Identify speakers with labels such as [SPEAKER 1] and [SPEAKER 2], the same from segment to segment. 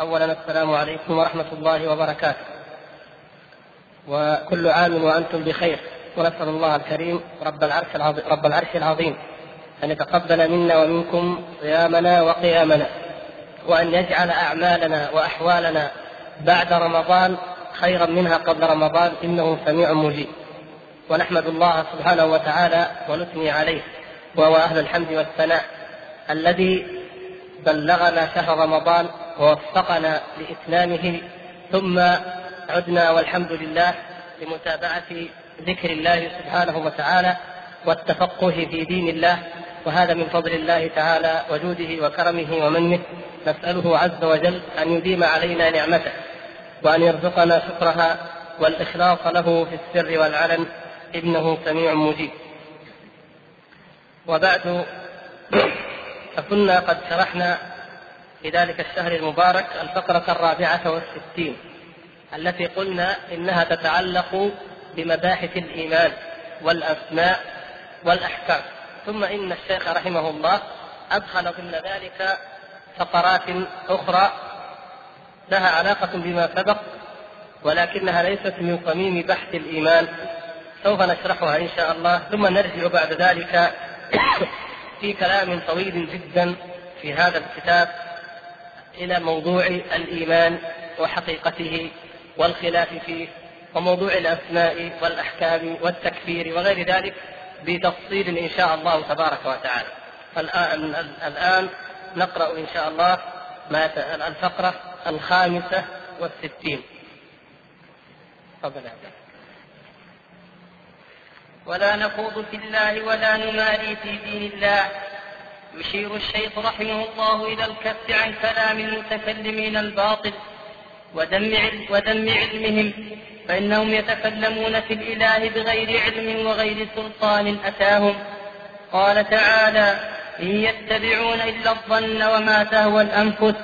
[SPEAKER 1] أولا السلام عليكم ورحمة الله وبركاته. وكل عام وأنتم بخير. ونسأل الله الكريم رب العرش العظيم, رب العرش العظيم أن يتقبل منا ومنكم صيامنا وقيامنا وأن يجعل أعمالنا وأحوالنا بعد رمضان خيرا منها قبل رمضان. إنه سميع مجيب. ونحمد الله سبحانه وتعالى ونثني عليه وهو أهل الحمد والثناء الذي بلغنا شهر رمضان ووفقنا لإتمامه ثم عدنا والحمد لله لمتابعة ذكر الله سبحانه وتعالى والتفقه في دين الله وهذا من فضل الله تعالى وجوده وكرمه ومنه. نسأله عز وجل أن يديم علينا نعمته وأن يرزقنا شكرها والإخلاص له في السر والعلن إنه سميع مجيب. وبعد فكنا قد شرحنا في ذلك الشهر المبارك الفقرة الرابعة والستين التي قلنا إنها تتعلق بمباحث الإيمان والأسماء والأحكام. ثم إن الشيخ رحمه الله أدخل ضمن ذلك فقرات أخرى لها علاقة بما سبق ولكنها ليست من صميم بحث الإيمان. سوف نشرحها إن شاء الله. ثم نرجع بعد ذلك في كلام طويل جدا في هذا الكتاب. إلى موضوع الإيمان وحقيقته والخلاف فيه وموضوع الأسماء والأحكام والتكفير وغير ذلك بتفصيل إن شاء الله تبارك وتعالى. الآن, الآن نقرأ إن شاء الله الفقرة الخامسة والستين. تفضل
[SPEAKER 2] ولا نخوض في الله ولا نماري في دين الله. يشير الشيخ رحمه الله إلى الكف عن كلام المتكلمين الباطل وذم وذم علمهم فإنهم يتكلمون في الإله بغير علم وغير سلطان أتاهم. قال تعالى إن يتبعون إلا الظن وما تهوى الأنفس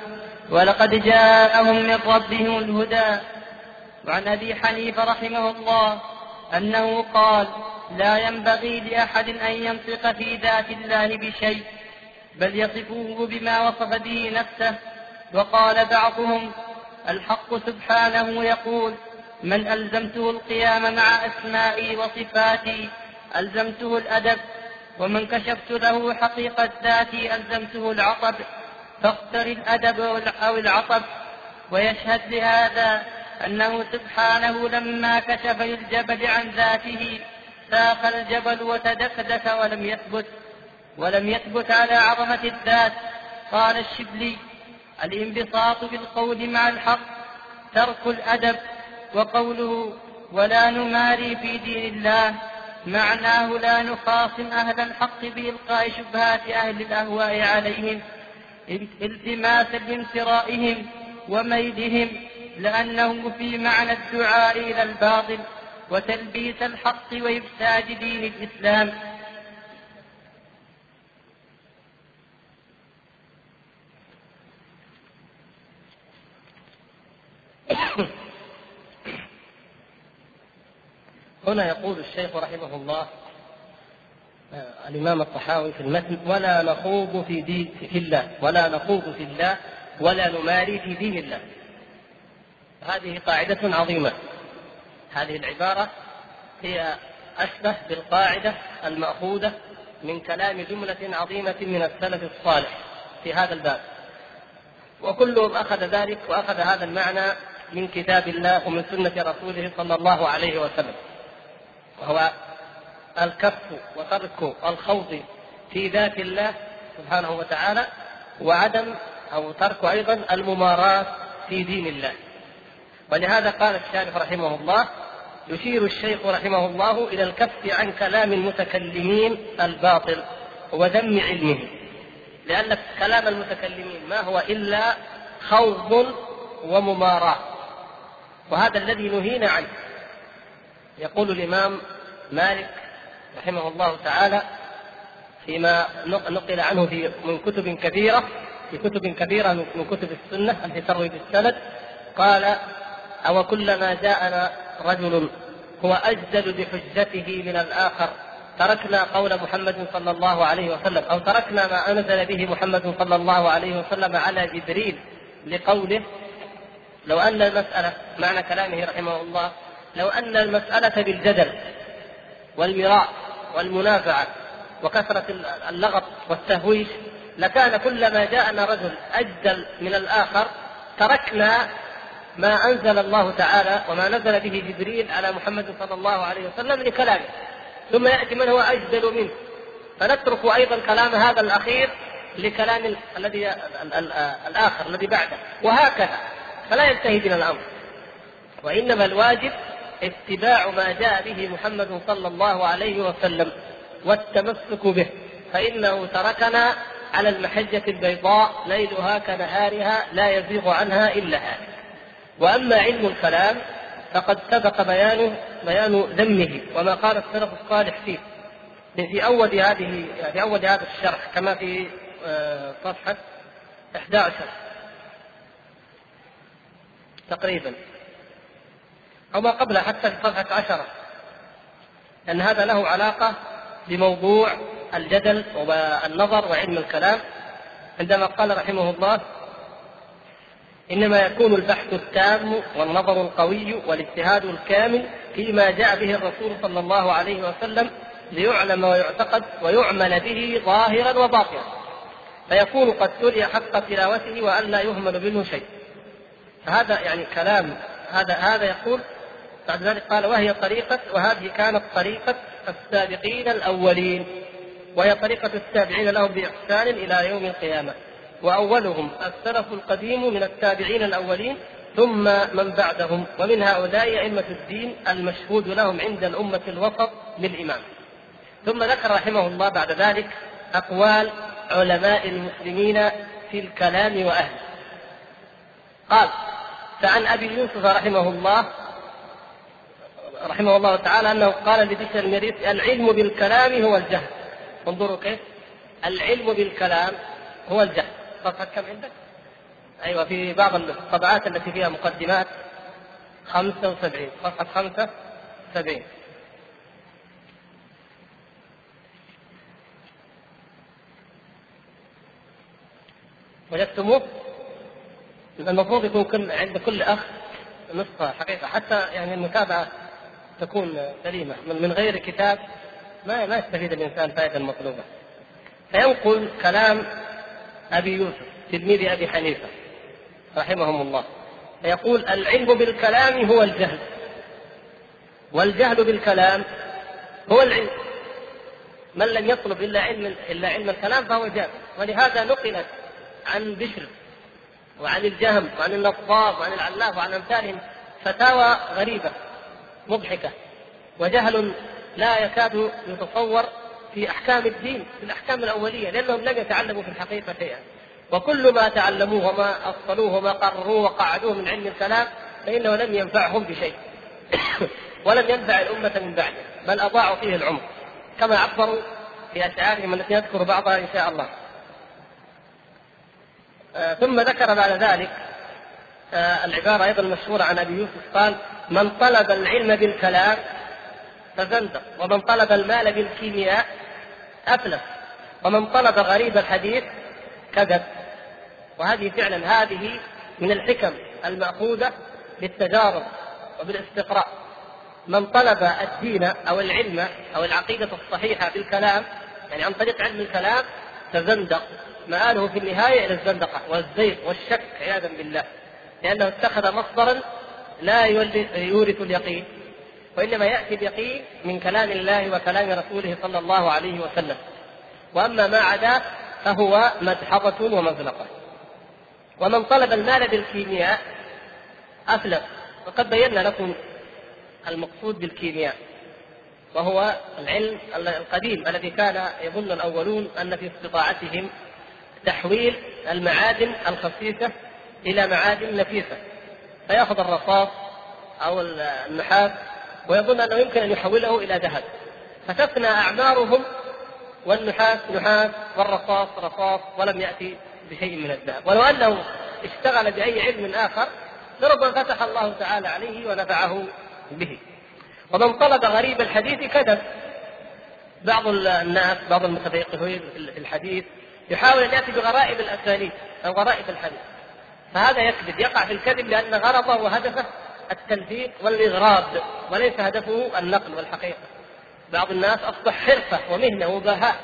[SPEAKER 2] ولقد جاءهم من ربهم الهدى. وعن أبي حنيفة رحمه الله أنه قال لا ينبغي لأحد أن ينطق في ذات الله بشيء بل يصفوه بما وصف به نفسه. وقال بعضهم الحق سبحانه يقول من ألزمته القيام مع أسمائي وصفاتي ألزمته الأدب ومن كشفت له حقيقة ذاتي ألزمته العطب. فاختر الأدب أو العطب ويشهد لهذا أنه سبحانه لما كشف للجبل عن ذاته ساق الجبل وتدكدك ولم يثبت. ولم يثبت على عظمة الذات. قال الشبلي الانبساط بالقول مع الحق ترك الأدب وقوله ولا نماري في دين الله معناه لا نخاصم أهل الحق بإلقاء شبهات أهل الأهواء عليهم التماسا لانثرائهم وميلهم لأنه في معنى الدعاء إلى الباطل وتلبيس الحق وإفساد دين الإسلام.
[SPEAKER 1] هنا يقول الشيخ رحمه الله آه، الإمام الطحاوي في المتن ولا نخوض في دين في الله ولا نخوض في الله ولا نماري في دين الله. هذه قاعدة عظيمة. هذه العبارة هي أشبه بالقاعدة المأخوذة من كلام جملة عظيمة من السلف الصالح في هذا الباب. وكلهم أخذ ذلك وأخذ هذا المعنى من كتاب الله ومن سنة رسوله صلى الله عليه وسلم. وهو الكف وترك الخوض في ذات الله سبحانه وتعالى وعدم أو ترك أيضا المماراة في دين الله. ولهذا قال الشارح رحمه الله يشير الشيخ رحمه الله إلى الكف عن كلام المتكلمين الباطل وذم علمهم. لأن كلام المتكلمين ما هو إلا خوض ومماراة وهذا الذي نهينا عنه. يقول الإمام مالك رحمه الله تعالى فيما نقل عنه في من كتب كثيرة في كتب كثيرة من كتب السنة التي تروي بالسند قال أو كلما جاءنا رجل هو أجدل بحجته من الآخر تركنا قول محمد صلى الله عليه وسلم أو تركنا ما أنزل به محمد صلى الله عليه وسلم على جبريل لقوله لو أن المسألة معنى كلامه رحمه الله لو أن المسألة بالجدل والمراء والمنازعة وكثرة اللغط والتهويش لكان كلما جاءنا رجل أجدل من الآخر تركنا ما أنزل الله تعالى وما نزل به جبريل على محمد صلى الله عليه وسلم لكلامه. ثم يأتي من هو أجدل منه. فنترك أيضا كلام هذا الأخير لكلام الذي الآخر الذي بعده. وهكذا. فلا ينتهي بنا الأمر. وإنما الواجب اتباع ما جاء به محمد صلى الله عليه وسلم والتمسك به فإنه تركنا على المحجة البيضاء ليلها كنهارها لا يزيغ عنها إلا هذا. وأما علم الكلام فقد سبق بيانه بيان ذمه وما قال السلف الصالح فيه. في أول هذه في أول هذا الشرح كما في آه، صفحة 11 تقريبا. أو ما قبلها حتى في صفحة عشرة. لأن هذا له علاقة بموضوع الجدل والنظر وعلم الكلام. عندما قال رحمه الله إنما يكون البحث التام والنظر القوي والاجتهاد الكامل فيما جاء به الرسول صلى الله عليه وسلم ليعلم ويعتقد ويعمل به ظاهرا وباطنا. فيكون قد تلي حق تلاوته وان لا يهمل منه شيء. فهذا يعني كلام هذا هذا يقول بعد ذلك قال وهي طريقة وهذه كانت طريقة السابقين الأولين وهي طريقة التابعين لهم بإحسان إلى يوم القيامة. وأولهم السلف القديم من التابعين الأولين ثم من بعدهم ومن هؤلاء أئمة الدين المشهود لهم عند الأمة الوسط بالإمام ثم ذكر رحمه الله بعد ذلك أقوال علماء المسلمين في الكلام وأهله. قال فعن أبي يوسف رحمه الله رحمه الله تعالى أنه قال لبشر المريث العلم بالكلام هو الجهل. انظروا كيف. العلم بالكلام هو الجهل. صفحة كم عندك؟ أيوة في بعض الطبعات التي فيها مقدمات 75 صفحة 75 وجدتموه؟ المفروض يكون كل عند كل أخ نسخة حقيقة. حتى يعني المتابعة تكون سليمة. من غير كتاب ما ما يستفيد الإنسان فائدة المطلوبة فينقل كلام أبي يوسف تلميذ أبي حنيفة رحمهم الله. فيقول العلم بالكلام هو الجهل. والجهل بالكلام هو العلم. من لم يطلب إلا علم إلا علم الكلام فهو جاهل ولهذا نقلت عن بشر وعن الجهم وعن النصاب وعن العلاف وعن أمثالهم فتاوى غريبة مضحكة وجهل لا يكاد يتصور في أحكام الدين في الأحكام الأولية لأنهم لم يتعلموا في الحقيقة شيئا. وكل ما تعلموه وما اصلوه وما قرروه وقعدوه من علم الكلام فإنه لم ينفعهم بشيء. ولم ينفع الأمة من بعده بل أضاعوا فيه العمر. كما عبروا في أشعارهم التي نذكر بعضها إن شاء الله. ثم ذكر بعد ذلك آه العبارة أيضا المشهورة عن أبي يوسف قال من طلب العلم بالكلام فزندق ومن طلب المال بالكيمياء أفلس ومن طلب غريب الحديث كذب. وهذه فعلا هذه من الحكم المأخوذة بالتجارب وبالاستقراء. من طلب الدين أو العلم أو العقيدة الصحيحة بالكلام يعني عن طريق علم الكلام تزندق مآله في النهاية إلى الزندقة والزيغ والشك عياذا بالله لأنه اتخذ مصدرا لا يورث اليقين وإنما يأتي اليقين من كلام الله وكلام رسوله صلى الله عليه وسلم. وأما ما عداه فهو مدحضة ومزلقة ومن طلب المال بالكيمياء أفلس وقد بينا لكم المقصود بالكيمياء وهو العلم القديم الذي كان يظن الأولون أن في استطاعتهم تحويل المعادن الخفيفة إلى معادن نفيسة. فيأخذ الرصاص أو النحاس ويظن أنه يمكن أن يحوله إلى ذهب. فتفنى أعمارهم والنحاس نحاس والرصاص رصاص ولم يأتي بشيء من الذهب. ولو أنه اشتغل بأي علم آخر لربما فتح الله تعالى عليه ونفعه به. ومن طلب غريب الحديث كذب. بعض الناس بعض المتفقهين في الحديث يحاول أن يأتي بغرائب الأسانيد أو غرائب الحديث. فهذا يكذب يقع في الكذب لأن غرضه وهدفه التلفيق والاغراب وليس هدفه النقل والحقيقة. بعض الناس أصبح حرفة ومهنة وبهاء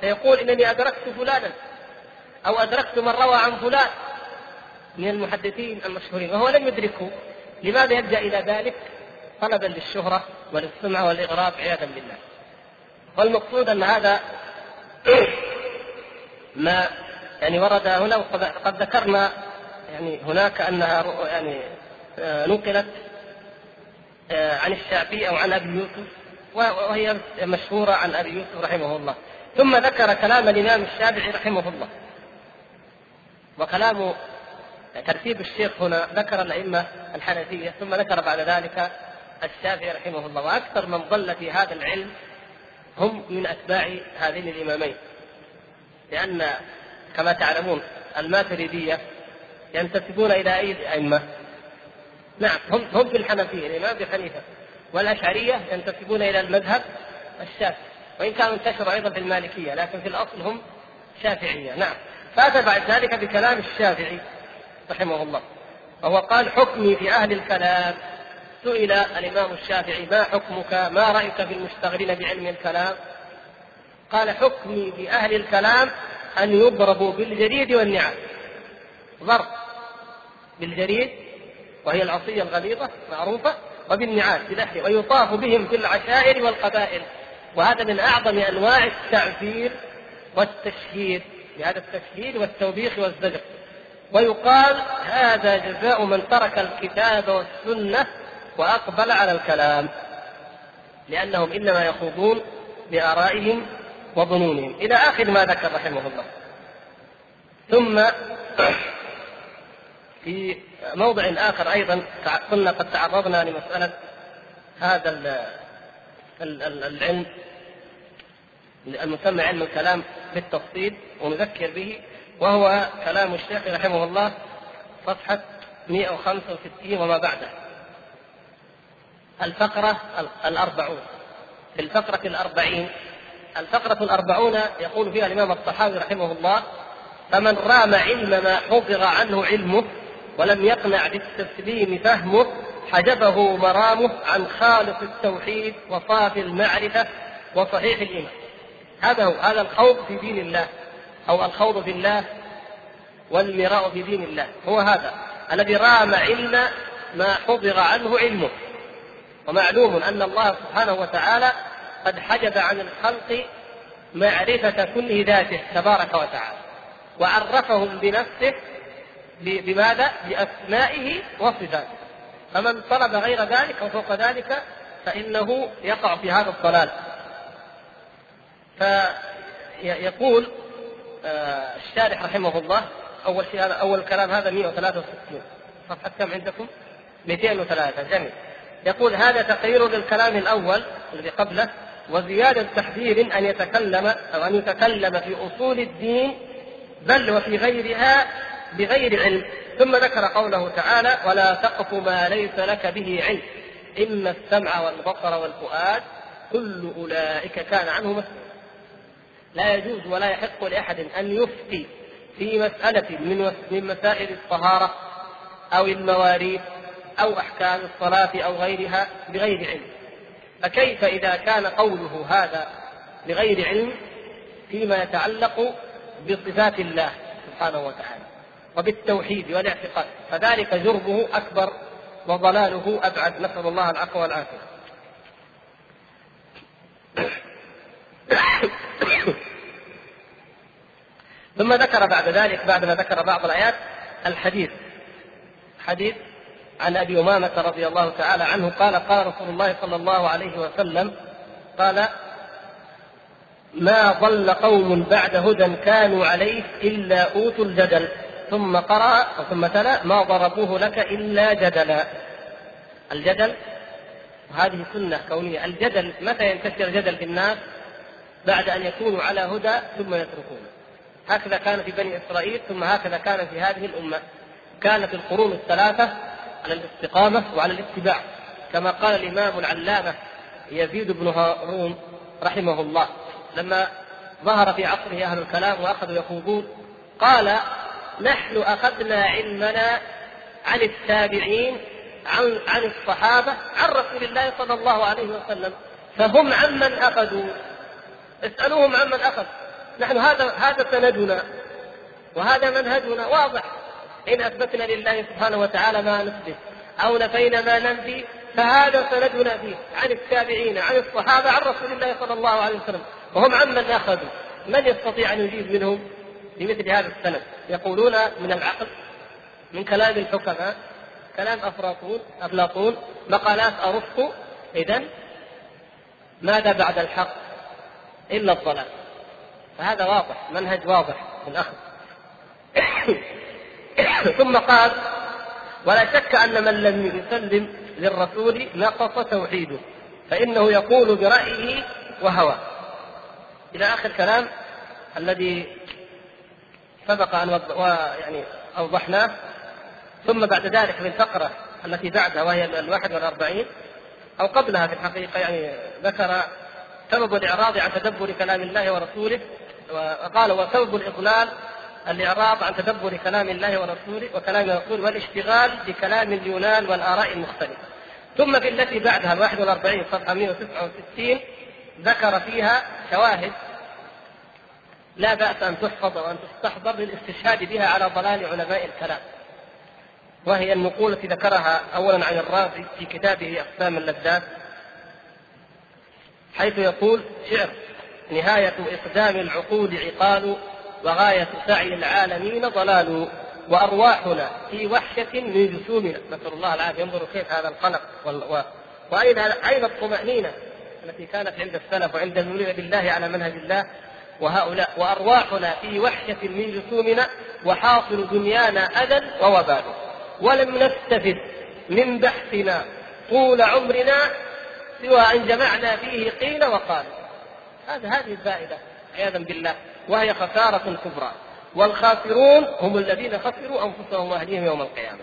[SPEAKER 1] فيقول إنني أدركت فلانا أو أدركت من روى عن فلان من المحدثين المشهورين وهو لم يدركه. لماذا يلجأ إلى ذلك؟ طلبا للشهرة وللسمعه والاغراب عياذا بالله. والمقصود أن هذا ما يعني ورد هنا وقد ذكرنا يعني هناك أنها يعني آه، نقلت آه، عن الشافعي أو عن أبي يوسف وهي مشهورة عن أبي يوسف رحمه الله. ثم ذكر كلام الإمام الشافعي رحمه الله. وكلام ترتيب الشيخ هنا ذكر الأئمة الحنفية ثم ذكر بعد ذلك الشافعي رحمه الله. وأكثر من ضل في هذا العلم هم من أتباع هذين الإمامين. لأن كما تعلمون الماتريدية ينتسبون إلى أي أئمة؟ نعم هم هم في الحنفية الإمام أبي حنيفة. والأشعرية ينتسبون إلى المذهب الشافعي. وإن كانوا انتشروا أيضا في المالكية لكن في الأصل هم شافعية. نعم. فأتى بعد ذلك بكلام الشافعي رحمه الله. وهو قال حكمي في أهل الكلام. سئل الإمام الشافعي ما حكمك؟ ما رأيك في المشتغلين بعلم الكلام؟ قال حكمي في أهل الكلام أن يضربوا بالجريد والنعال ضرب بالجريد وهي العصية الغليظة معروفة وبالنعال بلحية ويطاف بهم في العشائر والقبائل. وهذا من أعظم أنواع التعبير والتشهير بهذا التشهير والتوبيخ والزجر. ويقال هذا جزاء من ترك الكتاب والسنة وأقبل على الكلام لأنهم إنما يخوضون بآرائهم وظنونهم. إلى آخر ما ذكر رحمه الله. ثم في موضع آخر أيضا قلنا قد تعرضنا لمسألة هذا العلم المسمى علم الكلام بالتفصيل ونذكر به وهو كلام الشيخ رحمه الله صفحة 165 وما بعده. الفقرة الأربعون. في الفقرة الأربعين الفقرة الأربعون يقول فيها الإمام الطحاوي رحمه الله فمن رام علم ما حفظ عنه علمه ولم يقنع بالتسليم فهمه حجبه مرامه عن خالص التوحيد وصافي المعرفة وصحيح الإيمان. هذا هو هذا الخوض في دين الله أو الخوض في الله والمراء في دين الله. هو هذا الذي رام علم ما حفظ عنه علمه. ومعلوم أن الله سبحانه وتعالى قد حجب عن الخلق معرفة كل ذاته تبارك وتعالى وعرفهم بنفسه بماذا؟ بأسمائه وصفاته. فمن طلب غير ذلك أو فوق ذلك فإنه يقع في هذا الضلال. فيقول آه، الشارح رحمه الله أول شيء هذا أول كلام هذا 163 صفحة كم عندكم؟ 203 جميل. يقول هذا تقرير للكلام الأول الذي قبله وزيادة تحذير أن يتكلم أو أن يتكلم في أصول الدين بل وفي غيرها بغير علم. ثم ذكر قوله تعالى ولا تقف ما ليس لك به علم. إن السمع والبصر والفؤاد كل أولئك كان عنه مسؤولا. لا يجوز ولا يحق لأحد أن يفتي في مسألة من من مسائل الطهارة أو المواريث أو أحكام الصلاة أو غيرها بغير علم. فكيف إذا كان قوله هذا بغير علم فيما يتعلق بصفات الله سبحانه وتعالى وبالتوحيد والاعتقاد؟ فذلك جرمه أكبر وضلاله أبعد. نسأل الله العفو والعافية. ثم ذكر بعد ذلك بعدما ذكر بعض الآيات الحديث. حديث عن أبي أمامة رضي الله تعالى عنه قال قال رسول الله صلى الله عليه وسلم قال ما ضل قوم بعد هدى كانوا عليه إلا أوتوا الجدل ثم قرأ ثم تلا ما ضربوه لك إلا جدلا. الجدل وهذه سنة كونية الجدل متى ينتشر جدل في الناس؟ بعد أن يكونوا على هدى ثم يتركونه. هكذا كان في بني إسرائيل ثم هكذا كان في هذه الأمة. كانت القرون الثلاثة على الاستقامة وعلى الاتباع. كما قال الإمام العلامة يزيد بن هارون رحمه الله لما ظهر في عصره أهل الكلام وأخذوا يخوضون قال نحن أخذنا علمنا عن التابعين عن عن الصحابة عن رسول الله صلى الله عليه وسلم فهم عمن أخذوا. اسألوهم عمن أخذ. نحن هذا هذا سندنا وهذا منهجنا واضح. إن أثبتنا لله سبحانه وتعالى ما نثبت أو نفينا ما ننفي فهذا سندنا فيه عن التابعين عن الصحابة عن رسول الله صلى الله عليه وسلم وهم عمن أخذوا من يستطيع أن يجيب منهم بمثل هذا السند؟ يقولون من العقل من كلام الحكماء كلام أفلاطون أفلاطون مقالات أرسطو. إذا ماذا بعد الحق؟ إلا الضلال. فهذا واضح منهج واضح في الأخذ ثم قال ولا شك أن من لم يسلم للرسول نقص توحيده فإنه يقول برأيه وهوى. إلى آخر كلام الذي سبق أن يعني أوضحناه ثم بعد ذلك في الفقرة التي بعدها وهي الواحد والأربعين أو قبلها في الحقيقة يعني ذكر سبب الإعراض عن تدبر كلام الله ورسوله وقال وسبب الإضلال الإعراض عن تدبر كلام الله ورسوله وكلام الرسول والاشتغال بكلام اليونان والآراء المختلفة. ثم في التي بعدها الواحد والأربعين صفحة 169 ذكر فيها شواهد لا بأس أن تحفظ وأن تستحضر للاستشهاد بها على ضلال علماء الكلام. وهي النقول التي ذكرها أولا عن الرازي في كتابه أقسام اللذات حيث يقول شعر نهاية إقدام العقول عقال وغاية سعي العالمين ضلال وأرواحنا في وحشة من جسومنا. نسأل الله العافية. انظروا كيف هذا القلق. وأين أين الطمأنينة التي كانت عند السلف وعند المؤمنين بالله على منهج الله. وهؤلاء وأرواحنا في وحشة من جسومنا وحاصل دنيانا أذى ووبال ولم نستفد من بحثنا طول عمرنا سوى أن جمعنا فيه قيل وقال. هذا هذه الفائدة. عياذا بالله. وهي خسارة كبرى. والخاسرون هم الذين خسروا أنفسهم وأهليهم يوم القيامة.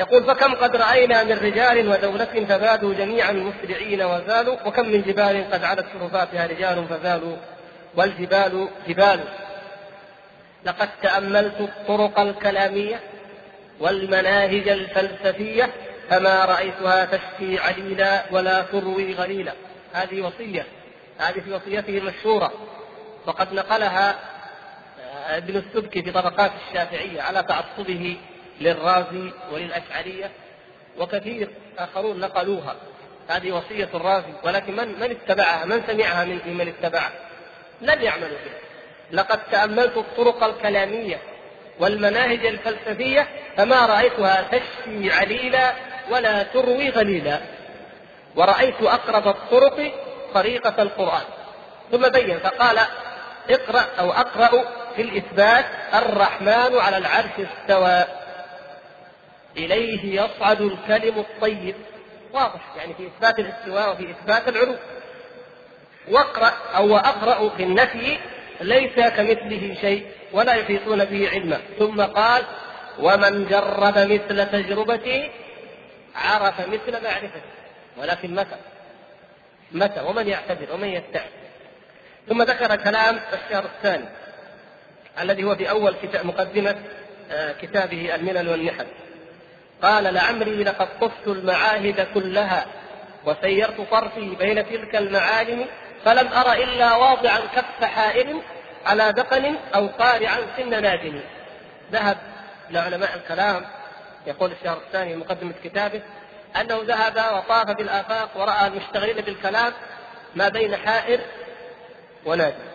[SPEAKER 1] يقول فكم قد رأينا من رجال ودولة فزادوا جميعا مسرعين وزالوا وكم من جبال قد علت شرفاتها رجال فزالوا والجبال جبال. لقد تأملت الطرق الكلامية والمناهج الفلسفية فما رأيتها تشفي عليلا ولا تروي غليلا. هذه وصية. هذه في وصيته المشهورة. وقد نقلها ابن السبكي في طبقات الشافعية على تعصبه للرازي وللأشعرية وكثير آخرون نقلوها هذه وصية الرازي ولكن من من اتبعها؟ من سمعها من من اتبعها؟ لم يعملوا بها لقد تأملت الطرق الكلامية والمناهج الفلسفية فما رأيتها تشفي عليلا ولا تروي غليلا ورأيت أقرب الطرق طريقة القرآن ثم بين فقال اقرأ أو أقرأ في الإثبات الرحمن على العرش استوى. إليه يصعد الكلم الطيب. واضح يعني في إثبات الاستواء وفي إثبات العلو واقرأ أو أقرأ في النفي ليس كمثله شيء ولا يحيطون به علما. ثم قال ومن جرب مثل تجربتي عرف مثل معرفتي. ولكن متى؟ متى؟ ومن يعتبر؟ ومن يتعب ثم ذكر كلام الشهر الثاني الذي هو في أول كتاب مقدمة آه، كتابه الملل والنحل قال لعمري لقد طفت المعاهد كلها وسيرت طرفي بين تلك المعالم فلم أر إلا واضعا كف حائل على دقن أو قارعا سن نادم ذهب لعلماء الكلام يقول الشهر الثاني مقدمة كتابه أنه ذهب وطاف بالآفاق ورأى المشتغلين بالكلام ما بين حائر ونادم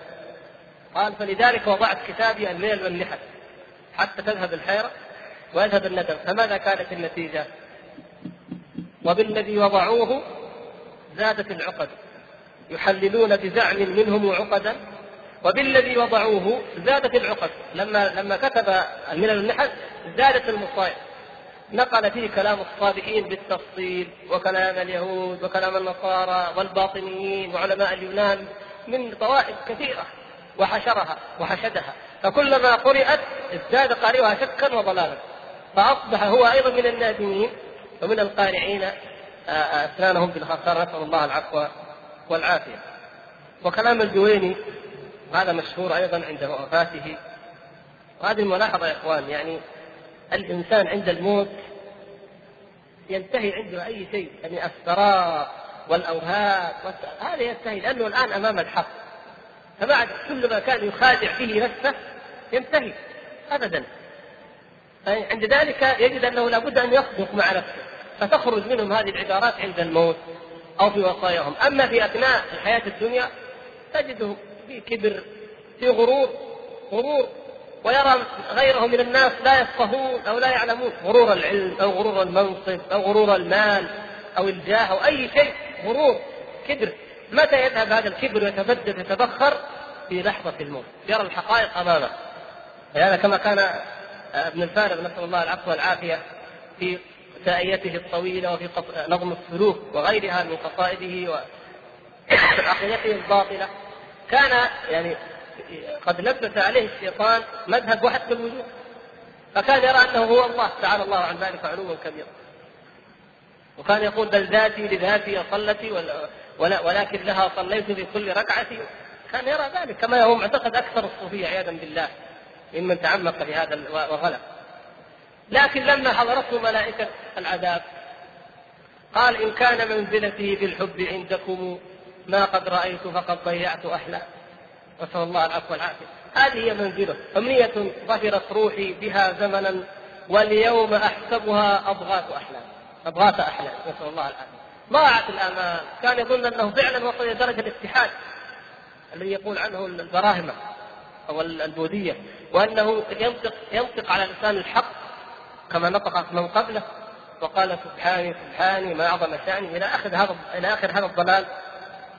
[SPEAKER 1] قال فلذلك وضعت كتابي الليل والنحل حتى تذهب الحيرة ويذهب الندم. فماذا كانت النتيجة؟ وبالذي وضعوه زادت العقد. يحللون بزعم منهم عقدا. وبالذي وضعوه زادت العقد. لما لما كتب الملل النحل زادت المصائب. نقل فيه كلام الصابئين بالتفصيل وكلام اليهود وكلام النصارى والباطنيين وعلماء اليونان من طوائف كثيرة وحشرها وحشدها. فكلما قرأت ازداد قارئها شكا وضلالا. فأصبح هو أيضا من النادمين ومن القارعين آه، آه، أسنانهم بالخسارة نسأل الله العفو والعافية. وكلام الجويني هذا مشهور أيضا عند وفاته. وهذه الملاحظة يا إخوان يعني الإنسان عند الموت ينتهي عنده أي شيء يعني الثراء والأوهام هذا ينتهي لأنه الآن أمام الحق. فبعد كل ما كان يخادع به نفسه ينتهي أبدا. عند ذلك يجد أنه لابد أن يصدق مع نفسه. فتخرج منهم هذه العبارات عند الموت أو في وصاياهم. أما في أثناء الحياة الدنيا تجده في كبر في غرور غرور ويرى غيره من الناس لا يفقهون أو لا يعلمون. غرور العلم أو غرور المنصب أو غرور المال أو الجاه أو أي شيء. غرور كبر. متى يذهب هذا الكبر ويتبدد يتبخر في لحظة الموت. يرى الحقائق أمامه. هذا كما كان ابن الفارغ نسأل الله العفو والعافية في سائيته الطويلة وفي نظم السلوك وغيرها من قصائده وعقيدته الباطلة. كان يعني قد لبس عليه الشيطان مذهب وحدة الوجود. فكان يرى أنه هو الله تعالى الله عن ذلك علوا كبيرا. وكان يقول بل ذاتي لذاتي صلتي ولكن لها صليت في كل ركعة كان يرى ذلك كما هو معتقد أكثر الصوفية عياذا بالله ممن تعمق في هذا وغلب. لكن لما حضرته ملائكة العذاب قال إن كان منزلتي بالحب عندكم ما قد رأيت فقد ضيعت احلام نسأل الله العفو والعافية. هذه هي منزلة. أمنية ظهرت روحي بها زمنا واليوم أحسبها أضغاث أحلام. اضغاث احلام نسأل الله العافية. ضاعت الامال كان يظن أنه فعلا وصل إلى درجة الاتحاد. الذي يقول عنه البراهمة أو البوذية وأنه ينطق ينطق على لسان الحق كما نطق من قبله وقال سبحاني سبحاني ما أعظم شأني. إلى آخر هذا إلى آخر هذا الضلال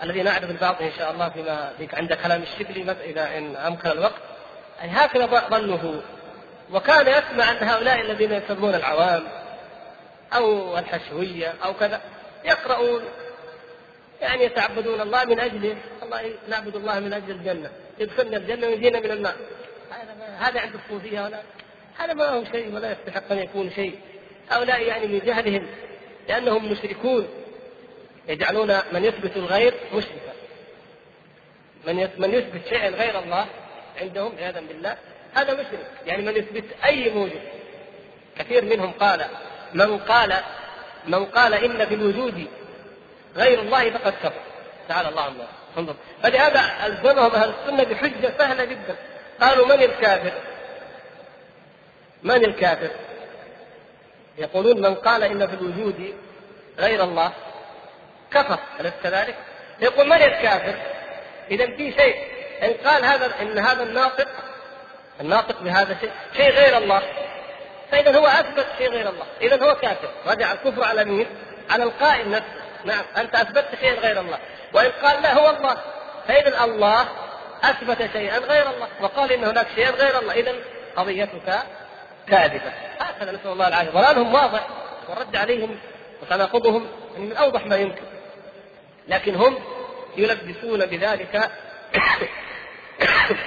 [SPEAKER 1] الذي نعرف البعض إن شاء الله فيما عند كلام الشبلي إذا إن أمكن الوقت. أي هكذا ظنه. وكان يسمع ان هؤلاء الذين يسمون العوام. أو الحشوية أو كذا يقرؤون يعني يتعبدون الله من اجله الله نعبد الله من أجل الجنة. يدخلنا الجنة ويجينا من النار. هذا هذا عند الصوفيه ولا هذا ما هو شيء ولا يستحق أن يكون شيء. هؤلاء يعني من جهلهم لأنهم مشركون. يجعلون من يثبت الغير مشركا. من من يثبت شيئا غير الله عندهم عياذا بالله هذا مشرك. يعني من يثبت أي موجود كثير منهم قال من قال من قال إن في الوجود غير الله فقد كفر تعالى الله عنه انظر فلهذا ألزمهم أهل السنة بحجة سهلة جدا قالوا من الكافر؟ من الكافر؟ يقولون من قال إن في الوجود غير الله كفر أليس كذلك؟ يقول من الكافر؟ إذا في شيء إن قال هذا إن هذا الناطق الناطق بهذا الشيء شيء غير الله فإذا هو أثبت شيء غير الله، إذا هو كافر، رجع الكفر على مين؟ على القائل نفسه، نعم. أنت أثبتت شيئا غير الله، وإن قال لا هو الله، فإذا الله أثبت شيئا غير الله، وقال إن هناك شيئا غير الله، إذا قضيتك كاذبة، هكذا نسأل الله العافية، ضلالهم واضح. والرد عليهم وتناقضهم من أوضح ما يمكن. لكن هم يلبسون بذلك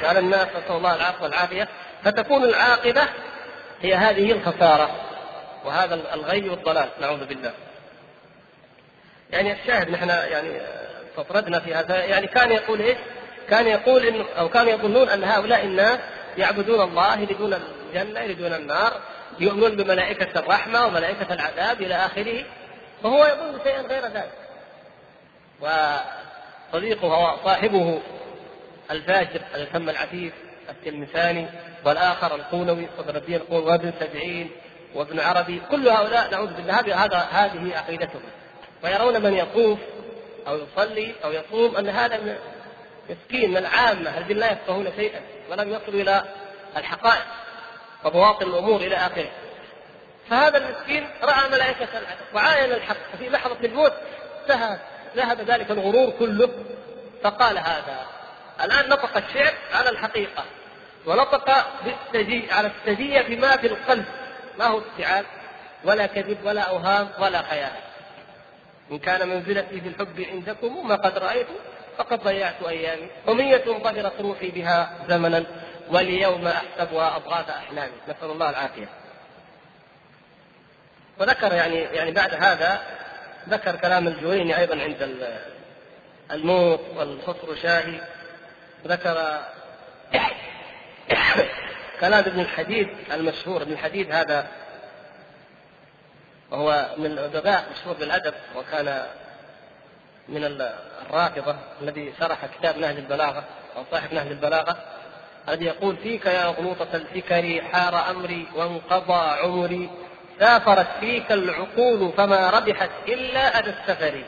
[SPEAKER 1] على الناس. نسأل الله العفو والعافية. فتكون العاقبة هي هذه الخسارة وهذا الغي والضلال نعوذ بالله يعني الشاهد نحن يعني تطردنا في هذا يعني كان يقول إيش؟ كان يقول إن أو كانوا يظنون أن هؤلاء الناس يعبدون الله يريدون الجنة يريدون النار يؤمنون بملائكة الرحمة وملائكة العذاب إلى آخره فهو يظن شيئا غير ذلك وصديقه صاحبه الفاجر الفم العفيف التلمساني والآخر القولوي صدر الدين القولوي وابن سبعين وابن عربي كل هؤلاء نعوذ بالله هذا هذه عقيدتهم. ويرون من يطوف أو يصلي أو يصوم أن هذا مسكين من العامة الذين لا يفقهون شيئا ولم يصلوا إلى الحقائق وبواطن الأمور إلى آخره. فهذا المسكين رأى ملائكة وعاين الحق. ففي لحظة الموت ذهب ذلك الغرور كله فقال هذا. الآن نطق الشعر على الحقيقة. ونطق بالسجي على السجية بما في القلب. ما هو استيعاب ولا كذب ولا أوهام ولا خيال إن كان منزلتي في الحب عندكم ما قد رأيت فقد ضيعت أيامي. أمية ظهرت روحي بها زمنا واليوم أحسبها أضغاث أحلامي. نسأل الله العافية. وذكر يعني يعني بعد هذا ذكر كلام الجويني أيضا عند الموت والخصر شاهي. ذكر كلام ابن الحديد المشهور ابن الحديد هذا وهو من الأدباء مشهور بالأدب وكان من الرافضة الذي شرح كتاب نهج البلاغة أو صاحب نهج البلاغة الذي يقول فيك يا غلوطة الفكر حار أمري وانقضى عمري سافرت فيك العقول فما ربحت إلا أدى السفر.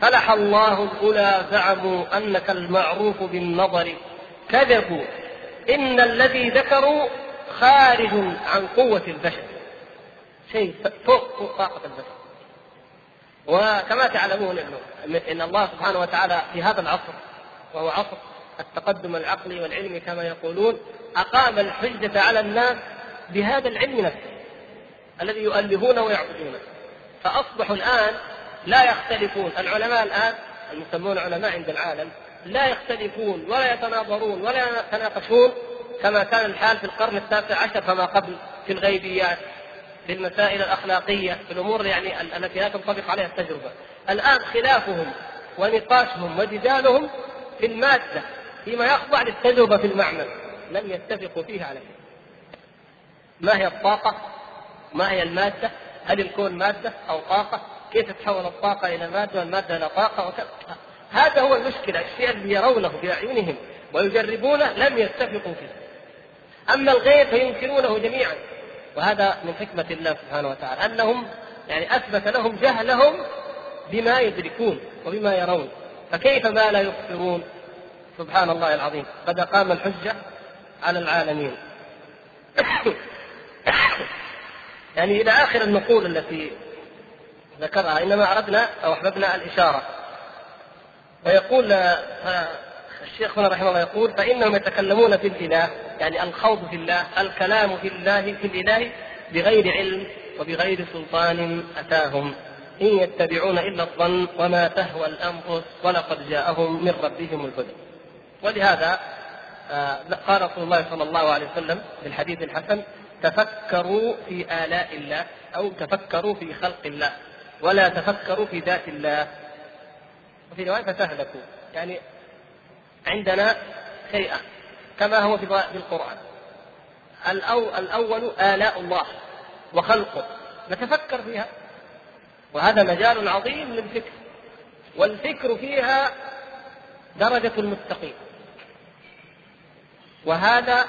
[SPEAKER 1] فلح الله الأولى زعموا أنك المعروف بالنظر. كذبوا إن الذي ذكروا خارج عن قوة البشر. شيء فوق طاقة البشر. وكما تعلمون إن الله سبحانه وتعالى في هذا العصر وهو عصر التقدم العقلي والعلمي كما يقولون أقام الحجة على الناس بهذا العلم نفسه الذي يؤلهونه ويعبدونه. فأصبحوا الآن لا يختلفون. العلماء الآن المسمون علماء عند العالم لا يختلفون ولا يتناظرون ولا يتناقشون كما كان الحال في القرن التاسع عشر فما قبل في الغيبيات في المسائل الأخلاقية في الأمور يعني التي لا تنطبق عليها التجربة. الآن خلافهم ونقاشهم وجدالهم في المادة فيما يخضع للتجربة في المعمل لم يتفقوا فيه على شيء ما هي الطاقة؟ ما هي المادة؟ هل الكون مادة أو طاقة؟ كيف تتحول الطاقة إلى مادة والمادة إلى طاقة؟ وكذا هذا هو المشكلة الشيء الذي يرونه باعينهم ويجربونه لم يتفقوا فيه. أما الغيب فينكرونه جميعا. وهذا من حكمة الله سبحانه وتعالى أنهم يعني أثبت لهم جهلهم بما يدركون وبما يرون. فكيف ما لا يبصرون سبحان الله العظيم. قد أقام الحجة على العالمين. يعني إلى آخر النقول التي ذكرها إنما أردنا أو أحببنا الإشارة. ويقول الشيخ هنا رحمه الله يقول فإنهم يتكلمون في الإله يعني الخوض في الله الكلام في الله في الإله بغير علم وبغير سلطان أتاهم. إن يتبعون إلا الظن وما تهوى الأنفس ولقد جاءهم من ربهم الهدى. ولهذا آه، قال رسول الله صلى الله عليه وسلم في الحديث الحسن تفكروا في آلاء الله أو تفكروا في خلق الله ولا تفكروا في ذات الله. وفي رواية فتهلكوا يعني عندنا شيئان كما هو في القرآن. الأول آلاء الله وخلقه. نتفكر فيها. وهذا مجال عظيم للفكر. والفكر فيها درجة المستقيم وهذا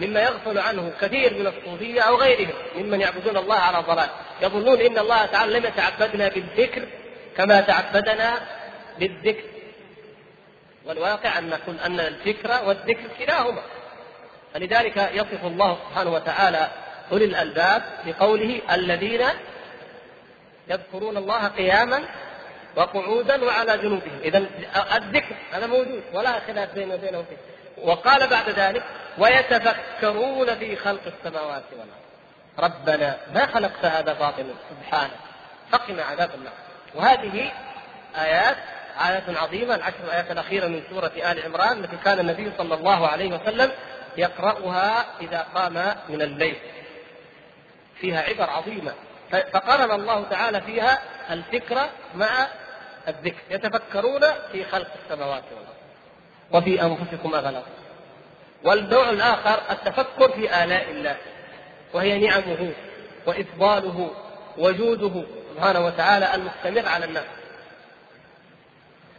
[SPEAKER 1] مما يغفل عنه كثير من الصوفية أو غيرهم ممن يعبدون الله على ضلال. يظنون إن الله تعالى لم يتعبدنا بالذكر كما تعبدنا بالذكر والواقع أن أن الفكر والذكر كلاهما. فلذلك يصف الله سبحانه وتعالى أولي الألباب بقوله الذين يذكرون الله قياما وقعودا وعلى جنوبهم. إذا الذكر هذا موجود ولا خلاف بينه وبينه فيه. وقال بعد ذلك ويتفكرون في خلق السماوات والأرض. ربنا ما خلقت هذا باطلا سبحانك. فقنا عذاب النار. وهذه آيات آيات عظيمة العشر الآيات الأخيرة من سورة آل عمران التي كان النبي صلى الله عليه وسلم يقرأها إذا قام من الليل. فيها عبر عظيمة. فقرن الله تعالى فيها الفكرة مع الذكر. يتفكرون في خلق السماوات والأرض. وفي أنفسكم أفلا والنوع الآخر التفكر في آلاء الله. وهي نعمه وإفضاله وجوده سبحانه وتعالى المستمر على الناس.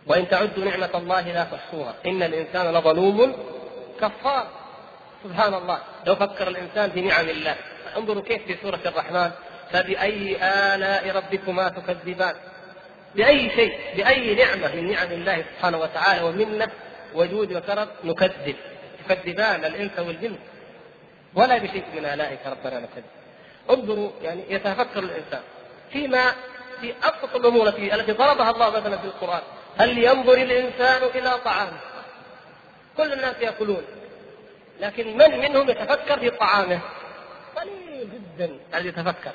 [SPEAKER 1] وإن تعدوا نعمة الله لا تحصوها. إن الإنسان لظلوم كفار. سبحان الله. لو فكر الإنسان في نعم الله. انظروا كيف في سورة الرحمن. فبأي آلاء ربكما تكذبان؟ بأي شيء بأي نعمة من نعم الله سبحانه وتعالى ومنة وجود وكرم نكذب. تكذبان الإنس والجن. ولا بشيء من آلائك ربنا نكذب. انظروا يعني يتفكر الإنسان. فيما في أبسط الأمور التي ضربها الله مثلا في القرآن. هل ينظر الإنسان إلى طعامه كل الناس يأكلون. لكن من منهم يتفكر في طعامه؟ قليل جدا الذي يتفكر.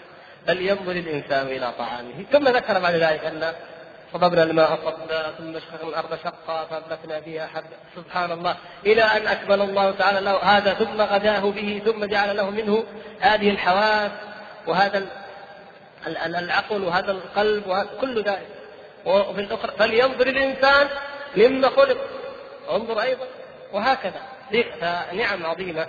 [SPEAKER 1] بل ينظر الإنسان إلى طعامه؟ ثم ذكر بعد ذلك أن صببنا الماء صبا ثم شققنا الأرض شقا فانبتنا فيها حبا سبحان الله. إلى أن أكمل الله تعالى له هذا ثم غداه به ثم جعل له منه هذه الحواس وهذا العقل وهذا القلب وهذا كل ذلك. وفي الأخرى فلينظر الإنسان مما خلق. انظر أيضا. وهكذا. فنعم عظيمة.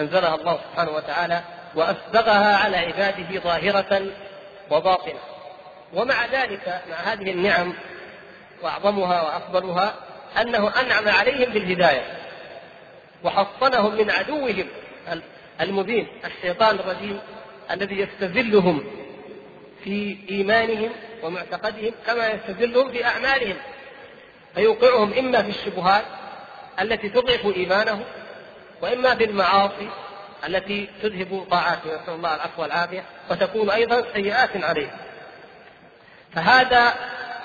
[SPEAKER 1] أنزلها الله سبحانه وتعالى وأسبغها على عباده ظاهرة وباطنة. ومع ذلك مع هذه النعم وأعظمها وأفضلها أنه أنعم عليهم بالهداية. وحصنهم من عدوهم المبين الشيطان الرجيم الذي يستذلهم في إيمانهم ومعتقدهم كما يستذلهم في أعمالهم فيوقعهم إما في الشبهات التي تضعف إيمانهم وإما في المعاصي التي تذهب طاعاتهم. نسأل الله العفو والعافية وتكون أيضا سيئات عليهم. فهذا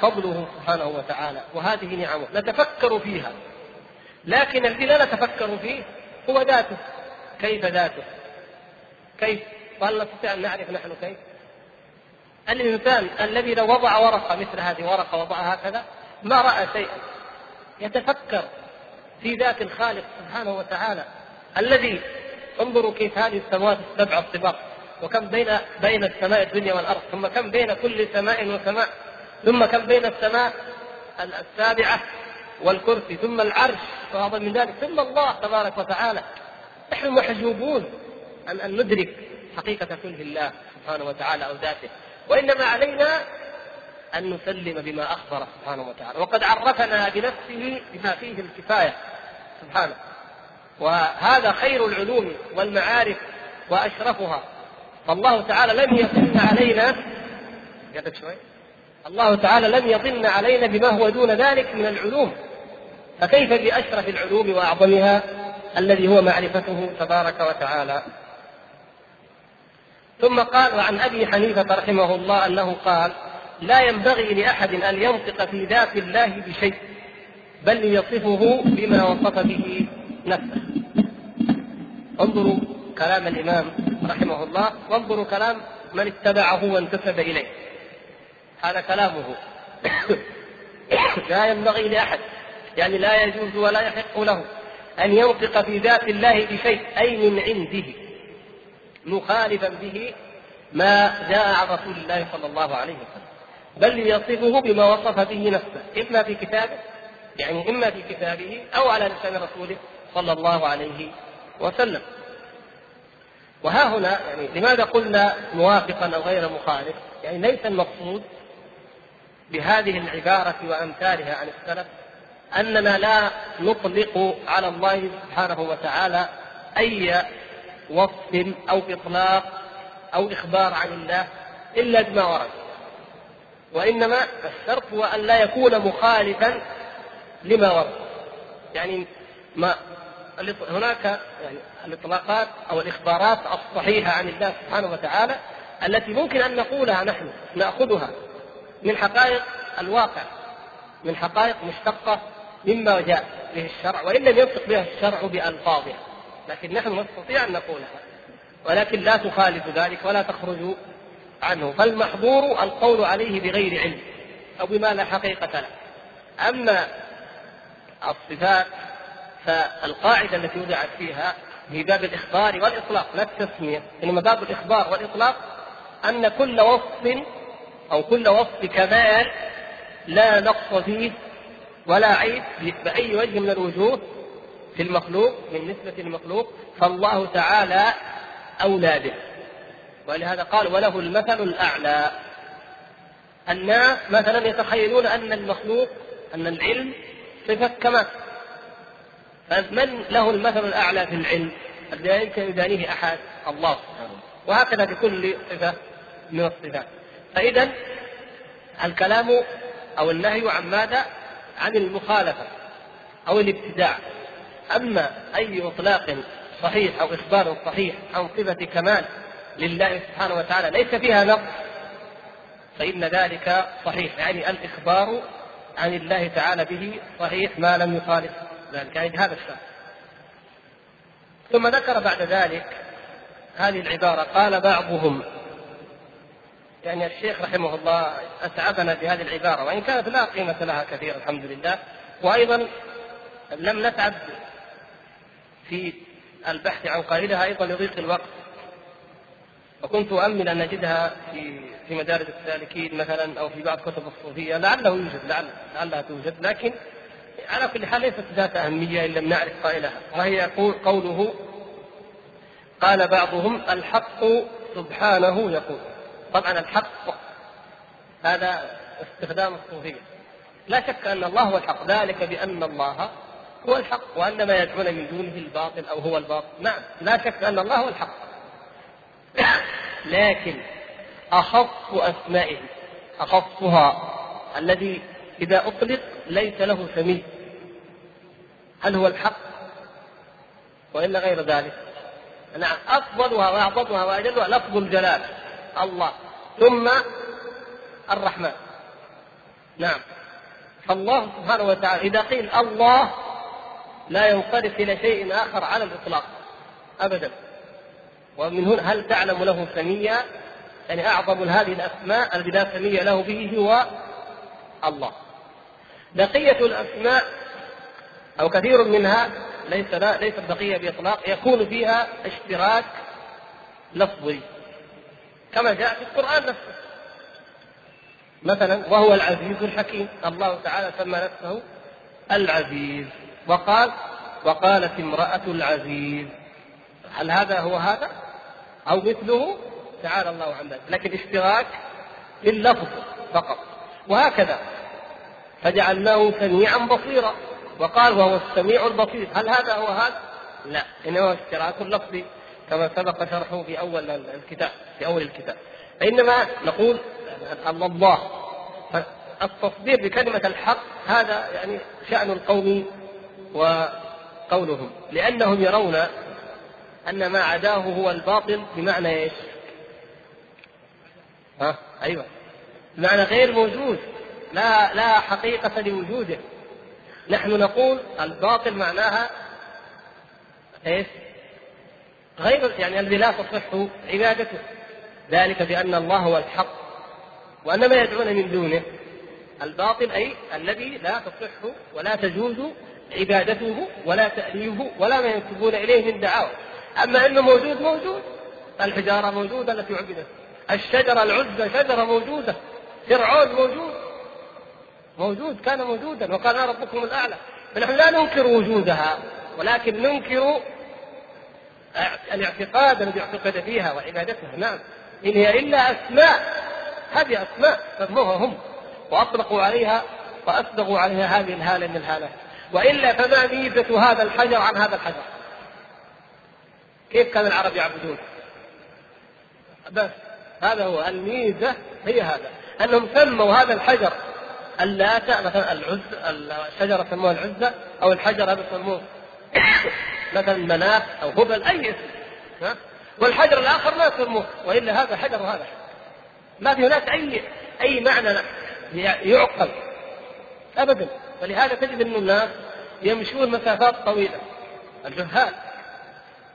[SPEAKER 1] فضله سبحانه وتعالى وهذه نعمه. نتفكر فيها. لكن الذي لا نتفكر فيه هو ذاته. كيف ذاته؟ كيف؟ وهل نستطيع أن نعرف نحن كيف؟ الإنسان الذي لو وضع ورقة مثل هذه ورقة وضعها هكذا ما رأى شيئا. يتفكر في ذات الخالق سبحانه وتعالى الذي انظروا كيف هذه السماوات السبع الطباق وكم بين بين السماء الدنيا والأرض ثم كم بين كل سماء وسماء ثم كم بين السماء السابعة والكرسي ثم العرش وهذا من ذلك ثم الله تبارك وتعالى. نحن محجوبون ان ندرك حقيقة كنه الله سبحانه وتعالى أو ذاته. وإنما علينا أن نسلم بما أخبر سبحانه وتعالى. وقد عرفنا بنفسه بما فيه الكفاية سبحانه. وهذا خير العلوم والمعارف وأشرفها. فالله تعالى لم يطن علينا شوي. الله تعالى لم يطن علينا بما هو دون ذلك من العلوم. فكيف بأشرف العلوم وأعظمها الذي هو معرفته تبارك وتعالى؟ ثم قال وعن أبي حنيفة رحمه الله أنه قال لا ينبغي لأحد أن ينطق في ذات الله بشيء بل يصفه بما وصف به نفسه. انظروا كلام الإمام رحمه الله وانظروا كلام من اتبعه وانتسب إليه. هذا كلامه. لا ينبغي لأحد يعني لا يجوز ولا يحق له أن ينطق في ذات الله بشيء أي من عنده. مخالفا به ما جاء عن رسول الله صلى الله عليه وسلم بل يصفه بما وصف به نفسه إما في كتابه يعني إما في كتابه أو على لسان رسوله صلى الله عليه وسلم وها هنا يعني لماذا قلنا موافقا أو غير مخالف؟ يعني ليس المقصود بهذه العبارة وأمثالها عن السلف أننا لا نطلق على الله سبحانه وتعالى أي وصف أو إطلاق أو إخبار عن الله إلا بما ورد. وإنما الشرط هو أن لا يكون مخالفا لما ورد. يعني ما هناك يعني الإطلاقات أو الإخبارات الصحيحة عن الله سبحانه وتعالى التي ممكن أن نقولها نحن نأخذها من حقائق الواقع من حقائق مشتقة مما جاء به الشرع وإن لم ينطق بها الشرع بألفاظها. لكن نحن نستطيع أن نقولها ولكن لا تخالف ذلك ولا تخرج عنه. فالمحظور القول عليه بغير علم أو بما لا حقيقة له. أما الصفات فالقاعدة التي وضعت فيها في باب الإخبار والإطلاق لا التسمية إنما باب الإخبار والإطلاق أن كل وصف أو كل وصف كمال لا نقص فيه ولا عيب بأي وجه من الوجوه في المخلوق من نسبة المخلوق فالله تعالى أولى به. ولهذا قال وله المثل الأعلى. الناس مثلا يتخيلون أن المخلوق أن العلم صفة كمال. فمن له المثل الأعلى في العلم؟ الذي لا يمكن يدانيه أحد الله. سبحانه وهكذا بكل صفة من الصفات. فاذا الكلام أو النهي عن ماذا؟ عن المخالفة أو الابتداع. أما أي اطلاق صحيح أو إخبار صحيح عن صفة كمال لله سبحانه وتعالى ليس فيها نقص فإن ذلك صحيح. يعني الإخبار عن الله تعالى به صحيح ما لم يخالف ذلك. يعني هذا الشرط ثم ذكر بعد ذلك هذه العبارة قال بعضهم يعني الشيخ رحمه الله أتعبنا بهذه العبارة وإن كانت لا قيمة لها كثير الحمد لله. وأيضا لم نتعب في البحث عن قائلها أيضا لضيق الوقت. وكنت أؤمل أن نجدها في في مدارس السالكين مثلا أو في بعض كتب الصوفية لعله يوجد لعل لعلها توجد. لكن على كل حال ليست ذات أهمية إن لم نعرف قائلها. وهي قوله قال بعضهم الحق سبحانه يقول. طبعا الحق هذا استخدام الصوفية. لا شك أن الله هو الحق. ذلك بأن الله هو الحق وأن ما يدعون من دونه الباطل أو هو الباطل. نعم لا شك أن الله هو الحق. لكن أخص أسمائه أخصها الذي إذا أطلق ليس له سمي هل هو الحق؟ وإلا غير ذلك. نعم أفضلها وأعظمها وأجلها لفظ الجلال الله. ثم الرحمن. نعم فالله سبحانه وتعالى إذا قيل الله لا ينصرف إلى شيء آخر على الإطلاق أبدا. ومن هنا هل تعلم له سميا يعني أعظم هذه الأسماء الذي لا سمي له به هو الله. بقية الأسماء أو كثير منها ليس لا ليس بقية بإطلاق يكون فيها اشتراك لفظي كما جاء في القرآن نفسه. مثلا وهو العزيز الحكيم. الله تعالى سمى نفسه العزيز. وقال وقالت امرأة العزيز. هل هذا هو هذا؟ أو مثله؟ تعالى الله عن ذلك لكن اشتراك اللفظ فقط. وهكذا. فجعلناه سميعا بصيرا. وقال وهو السميع البصير. هل هذا هو هذا؟ لا. إنما اشتراك لفظي كما سبق شرحه في أول الكتاب في أول الكتاب. فإنما نقول الله. التصدير بكلمة الحق هذا يعني شأن القوم وقولهم لأنهم يرون أن ما عداه هو الباطل بمعنى إيش؟ ها؟ أيوه. بمعنى غير موجود لا لا حقيقة لوجوده. نحن نقول الباطل معناها إيش؟ غير يعني الذي لا تصح عبادته. ذلك بأن الله هو الحق. وأن ما يدعون من دونه. الباطل أي الذي لا تصح ولا تجوز عبادته ولا تأليهه ولا ما ينسبون إليه من دعاوى. أما أنه موجود موجود الحجارة موجودة التي عبدت. الشجرة العزة شجرة موجودة. فرعون موجود. موجود كان موجودا أنا ربكم الأعلى. فنحن لا ننكر وجودها ولكن ننكر الاعتقاد الذي اعتقد فيها وعبادتها. نعم. إن هي إلا أسماء. هذه أسماء سموها هم وأطلقوا عليها وأسبغوا عليها هذه الهالة من الهالات. وإلا فما ميزة هذا الحجر عن هذا الحجر؟ كيف كان العرب يعبدون؟ بس هذا هو الميزة هي هذا أنهم سموا هذا الحجر اللات مثلا العز الشجرة سموها العزة أو الحجر هذا يسموه مثلا مناف أو هبل أي اسم. ها؟ والحجر الآخر ما يسموه وإلا هذا حجر وهذا حجر. ما في هناك أي أي معنى يعقل. أبدا. ولهذا تجد أن الناس يمشون مسافات طويلة. الجهال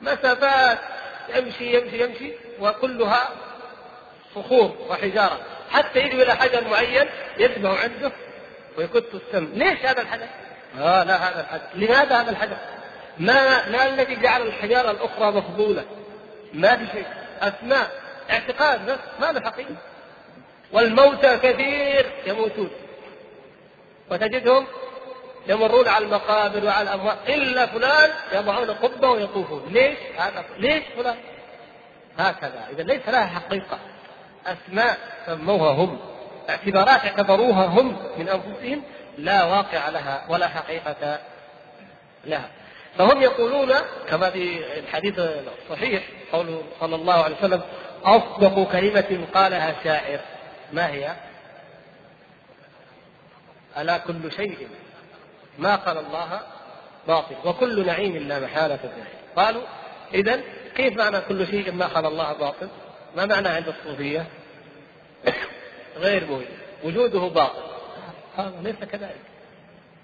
[SPEAKER 1] مسافات يمشي يمشي يمشي وكلها صخور وحجارة. حتى يجي إلى حجر معين يشبه عنده ويكت السم. ليش هذا الحجر؟ آه لا هذا الحجر لماذا هذا الحجر؟ ما ما الذي جعل الحجارة الأخرى مفضولة؟ ما في شيء. أسماء اعتقاد بس ما له حقيقة. والموتى كثير يموتون. وتجدهم يمرون على المقابر وعلى الاموات إلا فلان يضعون قبة ويطوفون. ليش؟ هذا ليش فلان؟ هكذا. إذا ليس لها حقيقة. أسماء سموها هم. اعتبارات اعتبروها هم من أنفسهم. لا واقع لها ولا حقيقة لها. فهم يقولون كما في الحديث الصحيح قوله صلى الله عليه وسلم أصدق كلمة قالها شاعر. ما هي؟ ألا كل شيء؟ ما قال الله باطل وكل نعيم لا محالة فيه. قالوا إذا كيف معنى كل شيء ما قال الله باطل؟ ما معنى عند الصوفية؟ غير موجود. وجوده باطل. هذا ليس كذلك.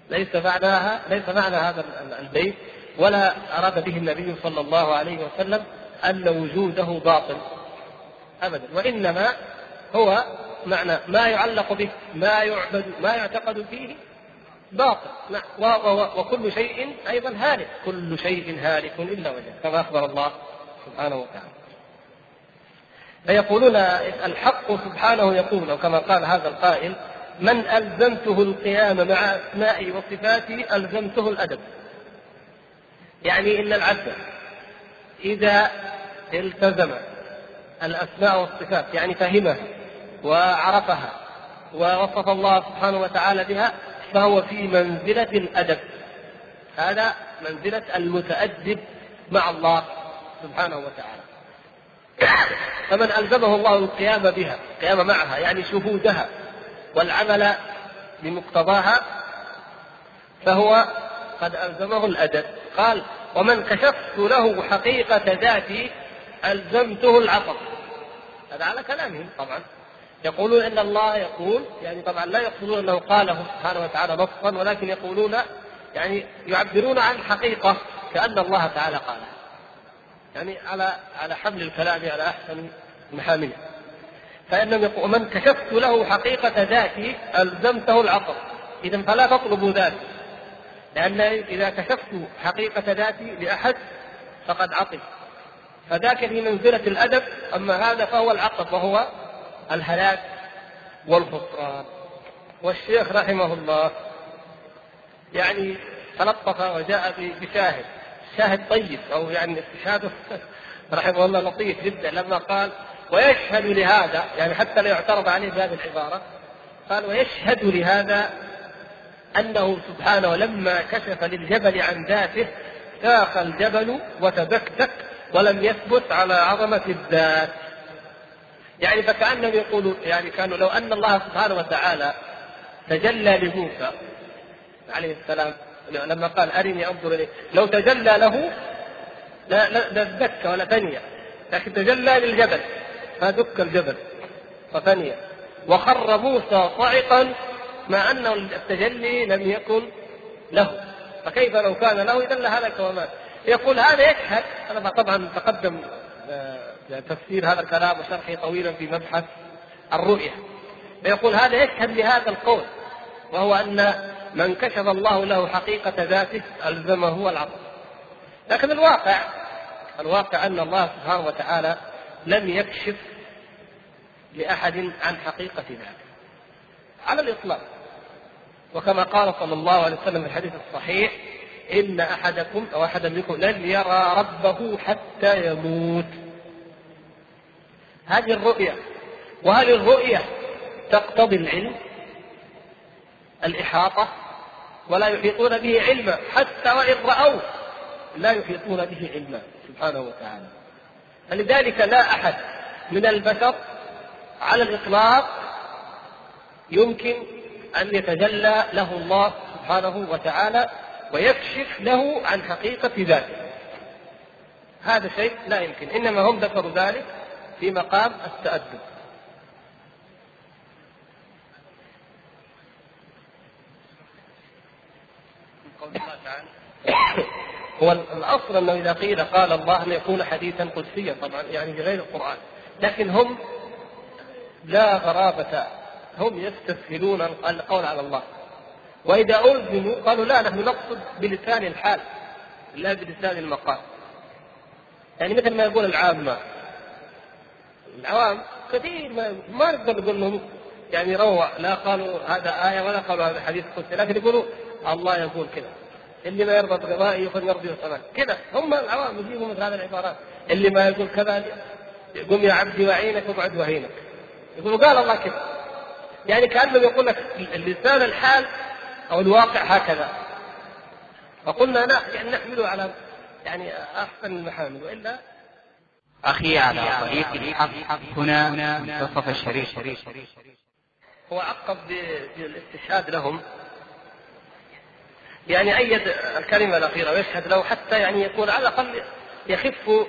[SPEAKER 1] ليس معناها ليس معنى هذا البيت ولا أراد به النبي صلى الله عليه وسلم أن وجوده باطل. أبدا. وإنما هو معنى ما يعلق به ما يعبد ما يعتقد فيه باطل. وكل شيء أيضا هالك. كل شيء هالك إلا وجهه كما أخبر الله سبحانه وتعالى. فيقولون الحق سبحانه يقول أو كما قال هذا القائل من ألزمته القيام مع أسمائي وصفاتي ألزمته الأدب. يعني إن العبد إذا التزم الأسماء والصفات يعني فهمها وعرفها ووصف الله سبحانه وتعالى بها فهو في منزلة الأدب. هذا منزلة المتأدب مع الله سبحانه وتعالى. فمن ألزمه الله القيام بها القيام معها يعني شهودها والعمل بمقتضاها فهو قد ألزمه الأدب. قال ومن كشفت له حقيقة ذاتي ألزمته العطف. هذا على كلامهم طبعا. يقولون إن الله يقول يعني طبعا لا يقصدون أنه قاله سبحانه وتعالى نصا ولكن يقولون يعني يعبرون عن حقيقة كأن الله تعالى قالها. يعني على على حمل الكلام على أحسن محامله فانهم يقول من كشفت له حقيقة ذاتي ألزمته العطف اذا فلا تطلبوا ذاتي لأن إذا كشفت حقيقة ذاتي لأحد فقد عطف فذاك في منزلة الأدب أما هذا فهو العطف وهو الهلاك والخسران. والشيخ رحمه الله يعني تلطف وجاء بشاهد. شاهد طيب أو يعني استشهاده رحمه الله لطيف جدا لما قال ويشهد لهذا يعني حتى لا يعترض عليه بهذه العبارة قال ويشهد لهذا أنه سبحانه لما كشف للجبل عن ذاته ساخ الجبل وتبكتك ولم يثبت على عظمة الذات. يعني فكأنهم يقولوا يعني كانوا لو أن الله سبحانه وتعالى تجلى لموسى عليه السلام لما قال أرني أنظر إليك لو تجلى له لا لا دك ولا ثنية لكن تجلى للجبل فدك الجبل فثنية وخر موسى صعقا مع أن التجلي لم يكن له. فكيف لو كان له؟ إذا لهلك ومات يقول هذا يشهد أنا طبعا تقدم آه، تفسير هذا الكلام وشرحه طويلا في مبحث الرؤية فيقول هذا يشهد لهذا القول وهو أن من كشف الله له حقيقة ذاته ألزمه العطف. لكن الواقع الواقع أن الله سبحانه وتعالى لم يكشف لأحد عن حقيقة ذاته. على الإطلاق. وكما قال صلى الله عليه وسلم في الحديث الصحيح إن أحدكم أو أحدا منكم لن يرى ربه حتى يموت. هذه الرؤية وهل الرؤية تقتضي العلم الإحاطة ولا يحيطون به علما حتى وإن رأوه لا يحيطون به علما سبحانه وتعالى. فلذلك لا أحد من البشر على الإطلاق يمكن أن يتجلى له الله سبحانه وتعالى ويكشف له عن حقيقة ذاته. هذا شيء لا يمكن إنما هم ذكروا ذلك في مقام التأدب. هو الأصل أنه إذا قيل قال الله أن يكون حديثا قدسيا طبعا يعني بغير القرآن. لكن هم لا غرابة هم يستسهلون القول على الله. وإذا ألزموا قالوا لا نحن نقصد بلسان الحال لا بلسان المقال يعني مثل ما يقول العامة العوام كثير ما, ما نقدر نقول لهم يعني روع لا قالوا هذا آية ولا قالوا هذا حديث قدسي لكن يقولوا الله يقول كذا. اللي ما يرضى بقضائه يخرج يرضي السماء كذا هم العوام يجيبوا مثل هذه العبارات. اللي ما يقول كذا قم يا عبدي وعينك وابعد وهينك يقولوا قال الله كذا. يعني كانه يقول لك اللسان الحال أو الواقع هكذا. فقلنا لا يعني نحمله على يعني أحسن المحامل وإلا
[SPEAKER 2] أخي على طريق الحق هنا منتصف الشريف.
[SPEAKER 1] هو عقب بالاستشهاد لهم. يعني أيد الكلمة الأخيرة ويشهد له حتى يعني يكون على الأقل يخف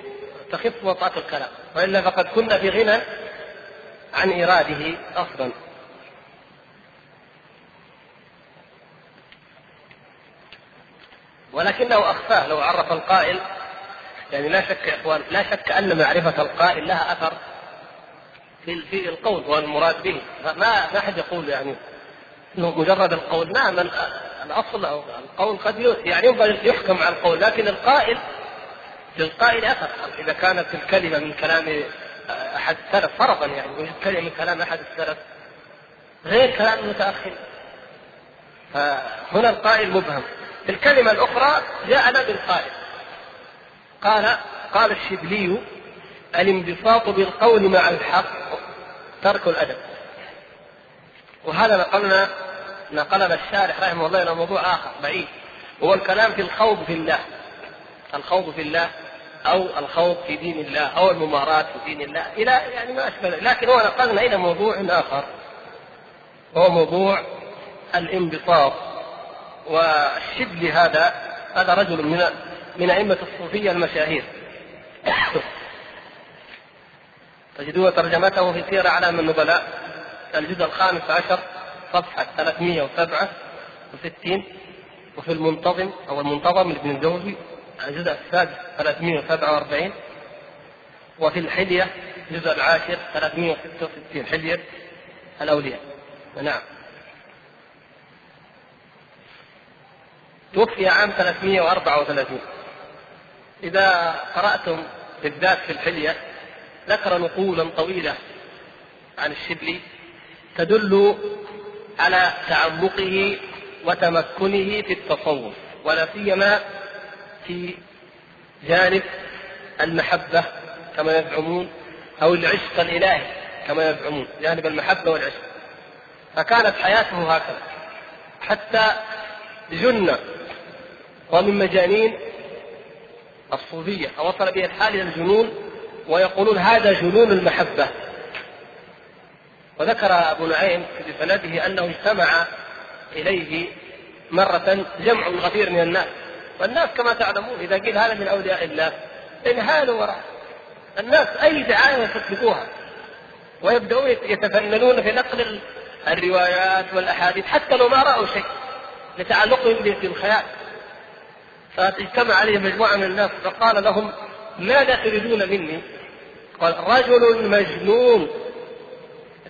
[SPEAKER 1] تخف وطأة الكلام. وإلا فقد كنا في غنى عن إيراده أصلا. ولكنه أخفاه لو عرف القائل يعني لا شك يا إخوان لا شك أن معرفة القائل لها أثر في في القول والمراد به. ما ما حد يقول يعني إنه مجرد القول. نعم الأصل أو القول قد يعني ينبغي يحكم على القول لكن القائل للقائل أثر. إذا كانت الكلمة من كلام أحد السلف فرضا يعني وجد كلمه من كلام أحد السلف غير كلام المتاخر فهنا القائل مبهم. الكلمة الأخرى جاءنا بالقائل. قال قال الشبلي الانبساط بالقول مع الحق ترك الأدب. وهذا نقلنا نقلنا الشارح رحمه الله إلى موضوع آخر بعيد. هو الكلام في الخوض في الله. الخوض في الله أو الخوض في دين الله أو المماراة في دين الله. إلى يعني ما أشبه لكن هو نقلنا إلى موضوع آخر. وهو موضوع الانبساط. والشبل هذا هذا رجل من من أئمة الصوفية المشاهير. تجدون ترجمته في سير أعلام النبلاء الجزء الخامس عشر صفحة 367 وفي المنتظم أو المنتظم لابن الجوزي الجزء السادس 347 وفي الحلية الجزء العاشر 366 حلية الأولياء. نعم. توفي عام 334 إذا قرأتم بالذات في الحلية ذكر نقولا طويلة عن الشبلي تدل على تعمقه وتمكنه في التصوف ولا سيما في جانب المحبة كما يزعمون أو العشق الإلهي كما يزعمون جانب المحبة والعشق. فكانت حياته هكذا حتى جن ومن مجانين الصوفية وصل به الحال إلى الجنون ويقولون هذا جنون المحبة. وذكر أبو نعيم في سنده أنه اجتمع إليه مرة جمع غفير من الناس. والناس كما تعلمون إذا قيل هذا من أولياء الله انهالوا وراء الناس أي دعاية يصدقوها؟ ويبدأون يتفننون في نقل الروايات والأحاديث حتى لو ما رأوا شيء لتعلقهم بالخيال فاجتمع عليه مجموعة من الناس فقال لهم ماذا تريدون مني؟ قال رجل مجنون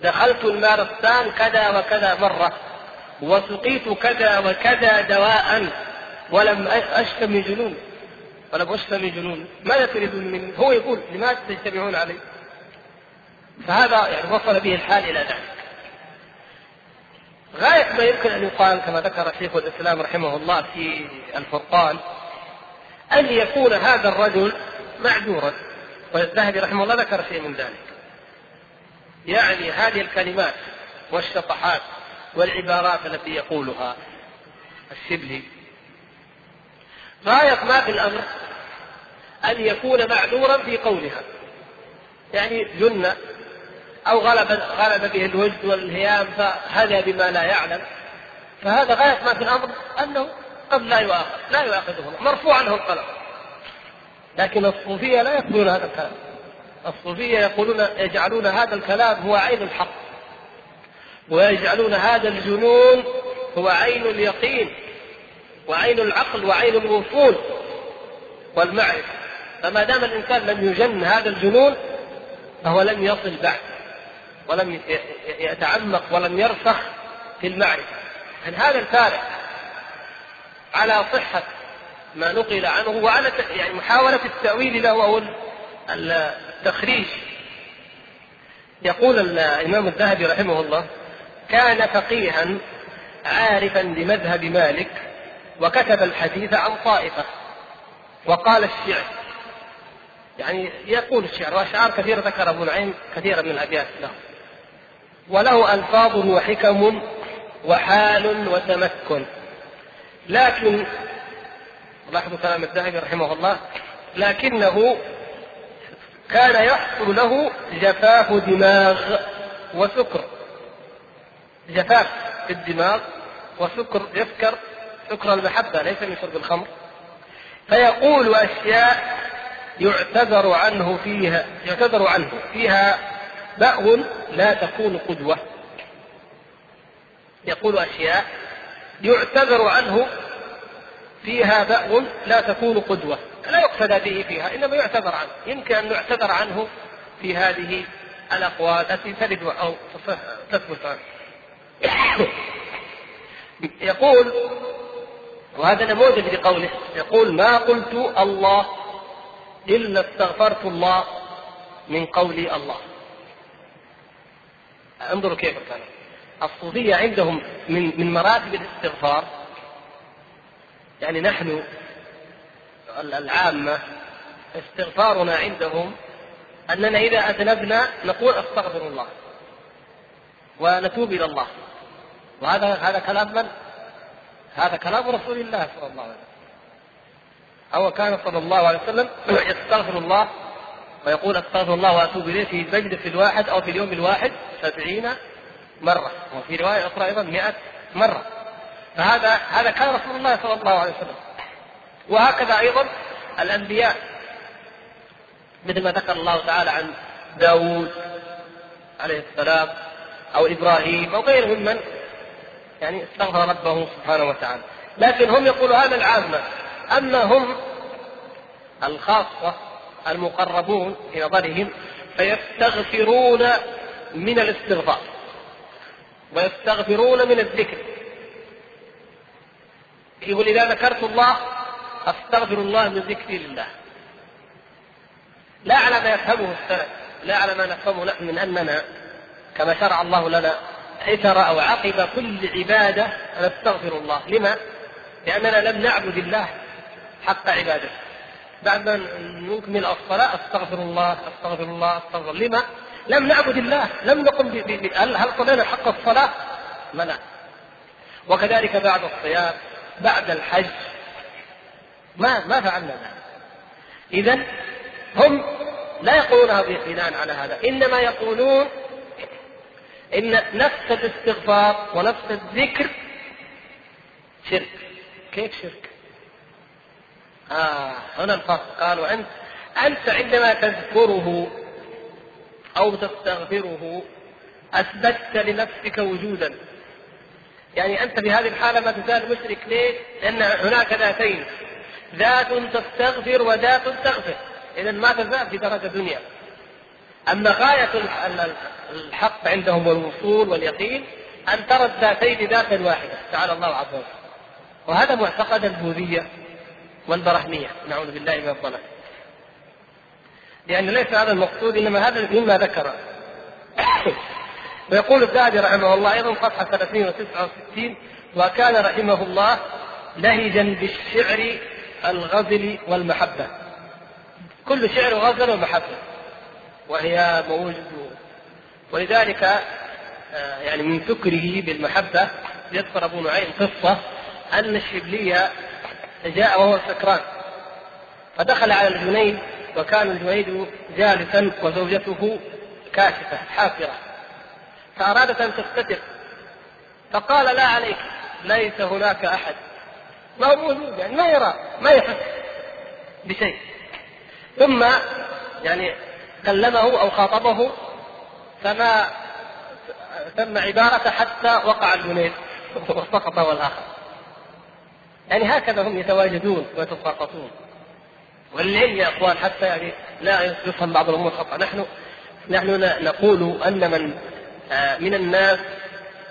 [SPEAKER 1] دخلت المارستان كذا وكذا مرة وسقيت كذا وكذا دواء ولم أشف من جنون ولم أشف من جنون ماذا تريدون مني؟ هو يقول لماذا تجتمعون علي؟ فهذا يعني وصل به الحال إلى ذلك غاية ما يمكن أن يقال كما ذكر شيخ الإسلام رحمه الله في الفرقان أن يكون هذا الرجل معذورا. والذهبي رحمه الله ذكر شيء من ذلك. يعني هذه الكلمات والشطحات والعبارات التي يقولها الشبلي. غاية ما في الأمر أن يكون معذورا في قولها. يعني جن أو غلب غلب به الوجد والهيام فهدى بما لا يعلم. فهذا غاية ما في الأمر أنه قد لا يؤاخذ لا يؤاخذه مرفوع عنه القلم لكن الصوفية لا يقبلون هذا الكلام. الصوفية يقولون يجعلون هذا الكلام هو عين الحق. ويجعلون هذا الجنون هو عين اليقين وعين العقل وعين الوصول والمعرفة. فما دام الإنسان لم يجن هذا الجنون فهو لم يصل بعد ولم يتعمق ولم يرسخ في المعرفة. يعني هذا الفارق؟ على صحة ما نقل عنه وعلى يعني محاولة التأويل له أو التخريج. يقول الإمام الذهبي رحمه الله كان فقيها عارفا بمذهب مالك وكتب الحديث عن طائفة وقال الشعر. يعني يقول الشعر وأشعار كثيرة ذكر أبو نعيم كثيرا من الأبيات له. وله ألفاظ وحكم وحال وتمكن. لكن لاحظوا كلام الذهبي رحمه الله لكنه كان يحصل له جفاف دماغ وسكر. جفاف في الدماغ وسكر يسكر سكر المحبة ليس من شرب الخمر. فيقول أشياء يعتذر عنه فيها يعتذر عنه فيها بأو لا تكون قدوة. يقول أشياء يعتذر عنه فيها بأو لا تكون قدوة. لا يقتدى به فيها إنما يعتذر عنه. يمكن أن يعتذر عنه في هذه الأقوال التي ترد أو تثبت عنه. يقول وهذا نموذج لقوله يقول ما قلت الله إلا استغفرت الله من قولي الله. انظروا كيف كان. الصوفية عندهم من من مراتب الاستغفار. يعني نحن العامة استغفارنا عندهم أننا إذا أذنبنا نقول أستغفر الله ونتوب إلى الله. وهذا هذا كلام من؟ هذا كلام رسول الله صلى الله عليه وسلم. أو كان صلى الله عليه وسلم يستغفر الله ويقول أستغفر الله وأتوب إليه في المجلس الواحد أو في اليوم الواحد سبعين مرة وفي رواية أخرى أيضا 100 مرة. فهذا هذا كان رسول الله صلى الله عليه وسلم. وهكذا أيضا الأنبياء مثل ما ذكر الله تعالى عن داوود عليه السلام أو إبراهيم أو غيرهم من يعني استغفر ربه سبحانه وتعالى. لكن هم يقولوا هذا العامة أما هم الخاصة المقربون في نظرهم فيستغفرون من الاستغفار. ويستغفرون من الذكر يقول إذا ذكرت الله أستغفر الله من ذكري لله لا على ما يفهمه السلف لا على ما نفهمه نحن من أننا كما شرع الله لنا اثر أو عقب كل عبادة نستغفر الله، لما؟ لأننا لم نعبد الله حق عبادته. بعد ما نكمل الصلاة أستغفر الله أستغفر الله أستغفر الله، لما؟ لم نعبد الله، لم نقم. هل هل صلينا حق الصلاة؟ لا وكذلك بعد الصيام، بعد الحج ما ما فعلنا ذلك. اذا هم لا يقولونها بناء على هذا، إنما يقولون إن نفس الاستغفار ونفس الذكر شرك كيف شرك؟ آه هنا الفرق قالوا أنت أنت عندما تذكره أو تستغفره أثبتت لنفسك وجودا. يعني أنت في هذه الحالة ما تزال مشرك ليه؟ لأن هناك ذاتين ذات تستغفر وذات تغفر إذا ما تزال في درجة دنيا أما غاية الحق عندهم والوصول واليقين أن ترى الذاتين ذاتا واحدة تعالى الله عز وجل. وهذا معتقد البوذية والبرهمية نعوذ بالله من الضلال لأن ليس هذا المقصود إنما هذا مما ذكر. ويقول الزاهدي رحمه الله أيضا صفحة 30 و69 وكان رحمه الله لهجا بالشعر الغزل والمحبة. كل شعر غزل ومحبة وهي موجود. ولذلك آه، يعني من فكره بالمحبة يذكر أبو نعيم قصة أن الشبلية جاء وهو سكران فدخل على الجنيد وكان الجنيد جالسا وزوجته كاشفة حافرة. فأرادت أن تستتر فقال لا عليك ليس هناك أحد. ما هو موجود يعني ما يرى ما يحس بشيء. ثم يعني كلمه أو خاطبه فما تم عبارة حتى وقع الجنيد وسقط هو الآخر يعني هكذا هم يتواجدون ويتساقطون. وللعلم يا إخوان حتى يعني لا يفهم بعض الأمور خطأ. نحن نحن نقول أن من آه، من الناس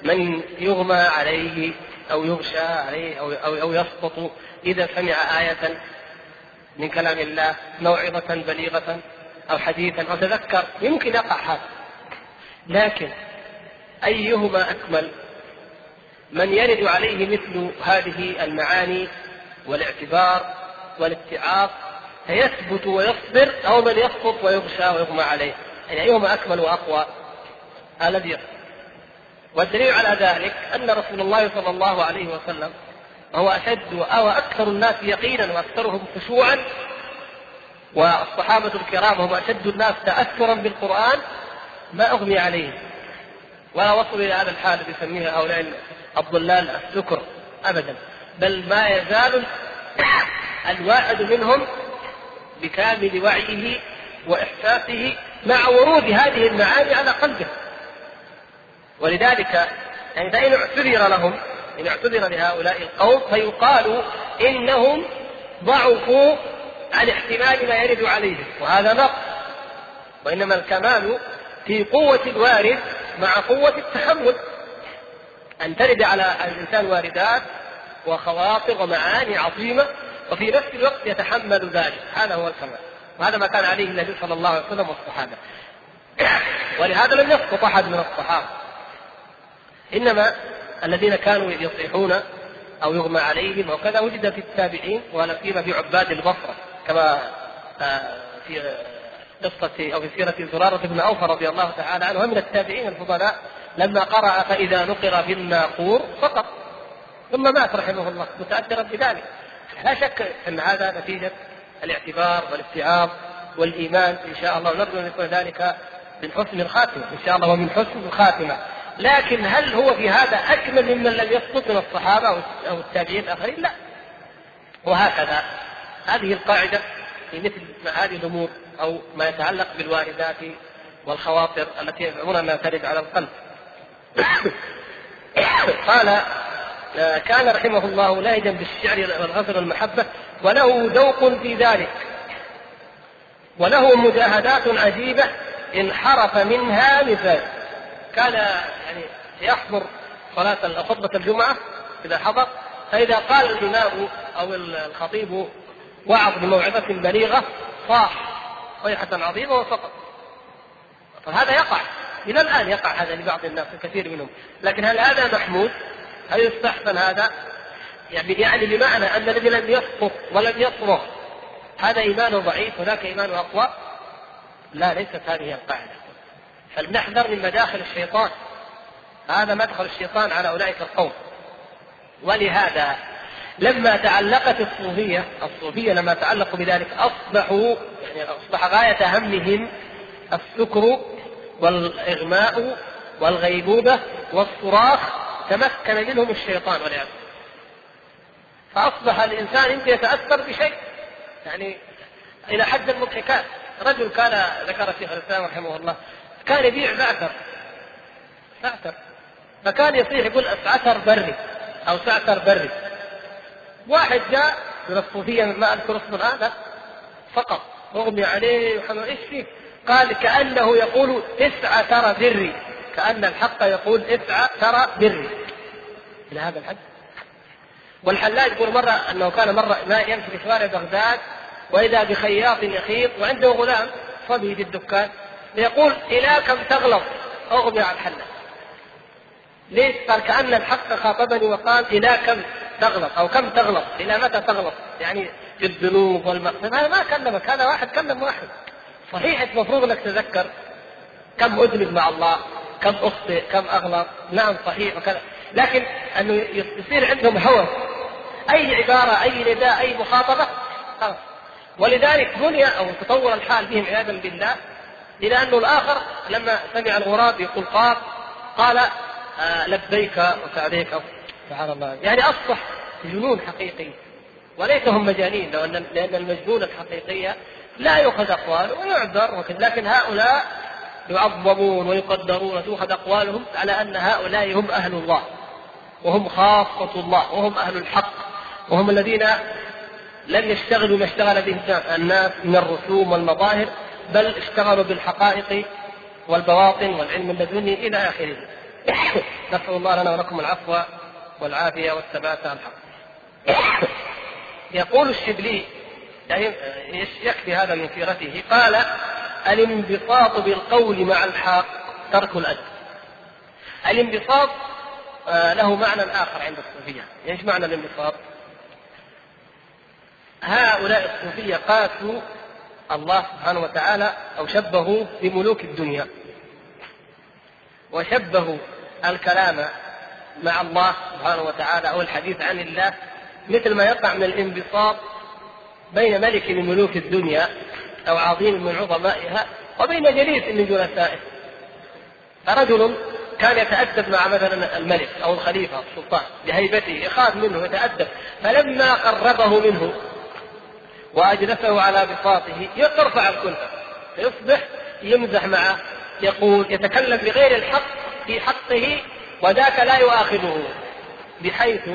[SPEAKER 1] من يغمى عليه أو يغشى عليه أو أو, أو يسقط إذا سمع آية من كلام الله موعظة بليغة أو حديثا أو تذكر يمكن يقع هذا. لكن أيهما أكمل؟ من يرد عليه مثل هذه المعاني والاعتبار والاتعاظ فيثبت ويصبر أو من يسقط ويغشى ويغمى عليه. يعني أيهما أكمل وأقوى؟ الذي يصبر والدليل على ذلك أن رسول الله صلى الله عليه وسلم وهو أشد أو أكثر الناس يقينا وأكثرهم خشوعا والصحابة الكرام هم أشد الناس تأثرا بالقرآن ما أغمي عليهم ولا وصلوا إلى هذا الحال الذي يسميه هؤلاء الضلال السكر أبدا. بل ما يزال الواحد منهم بكامل وعيه وإحساسه مع ورود هذه المعاني على قلبه. ولذلك يعني فإن اعتذر لهم إن اعتذر لهؤلاء القوم فيقال إنهم ضعفوا عن احتمال ما يرد عليهم وهذا نقص. وإنما الكمال في قوة الوارد مع قوة التحمل. أن ترد على الإنسان واردات وخواطر ومعاني عظيمة وفي نفس الوقت يتحمل ذلك. هذا هو الكمال وهذا ما كان عليه النبي صلى الله عليه وسلم والصحابة. ولهذا لم يسقط أحد من الصحابة. إنما الذين كانوا يصيحون أو يغمى عليهم وكذا وجد في التابعين ولا سيما في عباد البصرة كما آه، في قصة أو في سيرة زرارة بن أوفى رضي الله تعالى عنه. ومن التابعين الفضلاء لما قرأ فإذا نقر في الناقور سقط ثم مات رحمه الله متأثرا بذلك. لا شك أن هذا نتيجة الاعتبار والاتعاظ والإيمان إن شاء الله. نرجو أن يكون ذلك من حسن الخاتمة إن شاء الله ومن حسن الخاتمة. لكن هل هو في هذا أكمل ممن لم يسقط من الصحابة أو التابعين الآخرين؟ لا. وهكذا هذه القاعدة في مثل هذه الأمور أو ما يتعلق بالواردات والخواطر التي يزعمون أنها ترد على القلب. قال كان رحمه الله لاهجا بالشعر والغزل والمحبة وله ذوق في ذلك. وله مجاهدات عجيبة انحرف منها مثال. كان يعني يحضر صلاة خطبة الجمعة إذا حضر فإذا قال الإمام أو الخطيب وعظ بموعظة بليغة صاح صيحة عظيمة وسقط. فهذا يقع. إلى الآن يقع هذا لبعض الناس الكثير منهم. لكن هل هذا محمود؟ هل يستحسن هذا؟ يعني يعني بمعنى أن الذي لم يسقط ولم يصرخ هذا إيمانه ضعيف وذاك إيمانه أقوى؟ لا ليست هذه القاعدة فلنحذر من مداخل الشيطان هذا مدخل الشيطان على أولئك القوم ولهذا لما تعلقت الصوفية الصوفية لما تعلقوا بذلك أصبحوا يعني أصبح غاية همهم السكر والإغماء والغيبوبة والصراخ تمكن منهم الشيطان والعياذ فأصبح الإنسان يمكن يتأثر بشيء يعني إلى حد المضحكات رجل كان ذكر الشيخ الإسلام رحمه الله كان يبيع زعتر زعتر فكان يصيح يقول أسعتر بري أو سعتر بري. واحد جاء من الصوفية ما أذكر اسمه الآن فقط. أغمي عليه إيش فيه؟ قال كأنه يقول اسعى ترى بري. كأن الحق يقول اسعى ترى بري. إلى هذا الحد. والحلاج يقول مرة أنه كان مرة ما يمشي في شوارع بغداد وإذا بخياط يخيط وعنده غلام صبي في الدكان يقول إلى كم تغلط أغمي على الحلاج. ليش؟ قال كأن الحق خاطبني وقال إلى كم تغلط أو كم تغلط إلى متى تغلط يعني في الذنوب والمقصد هذا ما كلمك هذا واحد كلم واحد. صحيح المفروض إنك تتذكر كم اذنب مع الله. كم اخطئ كم اغلط نعم صحيح وكذا. لكن أنه يصير عندهم هوس. أي عبارة أي نداء أي مخاطبة. خلاص ولذلك بني أو تطور الحال بهم عياذا بالله إلى انه الآخر لما سمع الغراب يقول قاف قال آه لبيك وسعديك. سبحان الله. يعني أصبح جنون حقيقي. وليس هم مجانين لأن المجنون الحقيقية لا يؤخذ أقواله ويعذر لكن هؤلاء يعظمون ويقدرون وتؤخذ أقوالهم على أن هؤلاء هم أهل الله وهم خاصة الله وهم أهل الحق وهم الذين لم يشتغلوا ما اشتغل به الناس من الرسوم والمظاهر بل اشتغلوا بالحقائق والبواطن والعلم اللدني إلى آخره. نسأل الله لنا ولكم العفو والعافية والثبات على الحق. يقول الشبلي يعني يكفي هذا من سيرته قال الانبساط بالقول مع الحق ترك الأدب. الانبساط آه، له معنى آخر عند الصوفية. إيش معنى الانبساط؟ هؤلاء الصوفية قاسوا الله سبحانه وتعالى أو شبهوا بملوك الدنيا. وشبهوا الكلام مع الله سبحانه وتعالى أو الحديث عن الله مثل ما يقع من الانبساط بين ملك من ملوك الدنيا أو عظيم من عظمائها وبين جليس من جلسائه. فرجل كان يتأدب مع مثلا الملك أو الخليفة السلطان بهيبته يخاف منه يتأدب. فلما قربه منه وأجلسه على بساطه يرفع الكلفة. فيصبح يمزح معه يقول يتكلم بغير الحق في حقه وذاك لا يؤاخذه. بحيث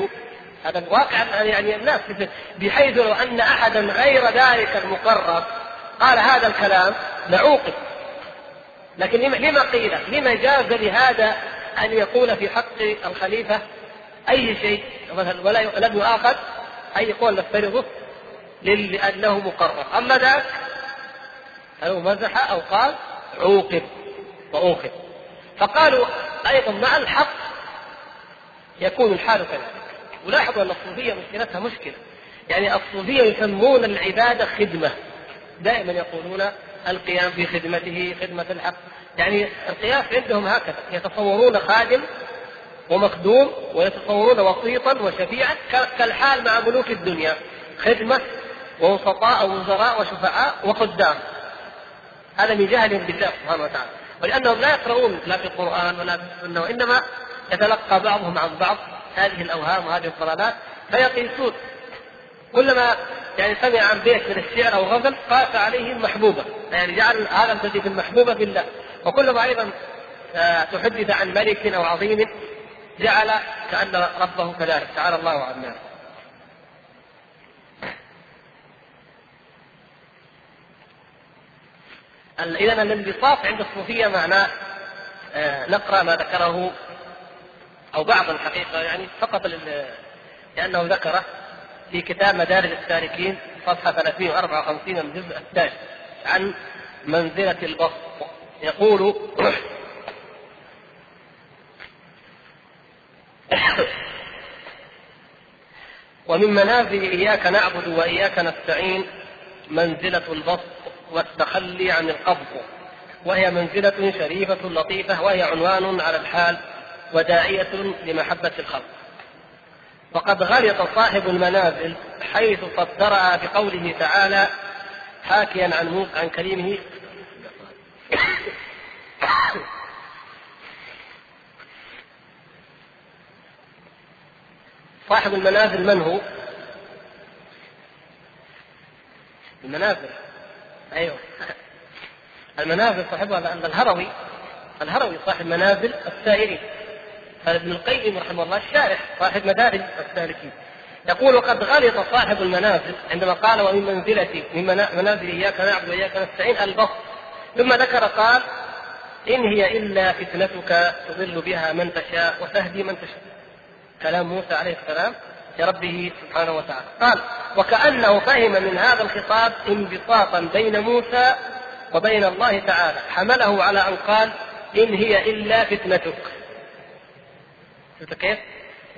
[SPEAKER 1] هذا واقع يعني الناس بحيث لو أن احدا غير ذلك المقرب قال هذا الكلام لعوقب. لكن لما قيل؟ لما جاز لهذا أن يقول في حق الخليفة أي شيء؟ مثلا ولا لم يؤاخذ أي قول نفترضه؟ لأنه مقرر. أما ذاك أو مزح أو قال عوقب وأوخذ فقالوا أيضا مع الحق يكون الحال كذلك. ولاحظوا أن الصوفية مشكلتها مشكلة. يعني الصوفية يسمون العبادة خدمة. دائما يقولون القيام في خدمته خدمة الحق. يعني القياس عندهم هكذا يتصورون خادم ومخدوم ويتصورون وسيطا وشفيعا كالحال مع ملوك الدنيا خدمة ووسطاء ووزراء وشفعاء وخدام هذا من جهلهم بالله سبحانه وتعالى. ولأنهم لا يقرؤون لا في القرآن ولا في السنة وإنما يتلقى بعضهم عن بعض هذه الأوهام وهذه الضلالات. فيقيسون كلما يعني سمع عن بيت من الشعر أو غزل قاس عليهم محبوبة. يعني جعل هذا في المحبوبة بالله وكلما أيضا آه، تحدث عن ملك أو عظيم جعل كأن ربه كذلك. تعالى الله عن ذلك اذا الانبساط عند الصوفية معناه آه، نقرأ ما ذكره أو بعض الحقيقة يعني فقط لأنه ذكره. في كتاب مدارج السالكين صفحة 354 من الجزء الثاني عن منزلة البسط يقول ومن منازل إياك نعبد وإياك نستعين منزلة البسط والتخلي عن القبض. وهي منزلة شريفة لطيفة وهي عنوان على الحال وداعية لمحبة الخلق. وقد غلط صاحب المنازل حيث صدرها بقوله تعالى حاكيا عن موسى عن كريمه. صاحب المنازل من هو؟ المنازل. أيوه. المنازل صاحبها الهروي. الهروي صاحب منازل السائرين. ابن القيم رحمه الله الشارح صاحب مدارج السالكين. يقول وقد غلط صاحب المنازل عندما قال ومن منزلتي من منازل إياك نعبد وإياك نستعين البسط. ثم ذكر قال إن هي إلا فتنتك تضل بها من تشاء وتهدي من تشاء. كلام موسى عليه السلام لربه سبحانه وتعالى. قال وكأنه فهم من هذا الخطاب انبساطا بين موسى وبين الله تعالى. حمله على أن قال إن هي إلا فتنتك. شفت كيف؟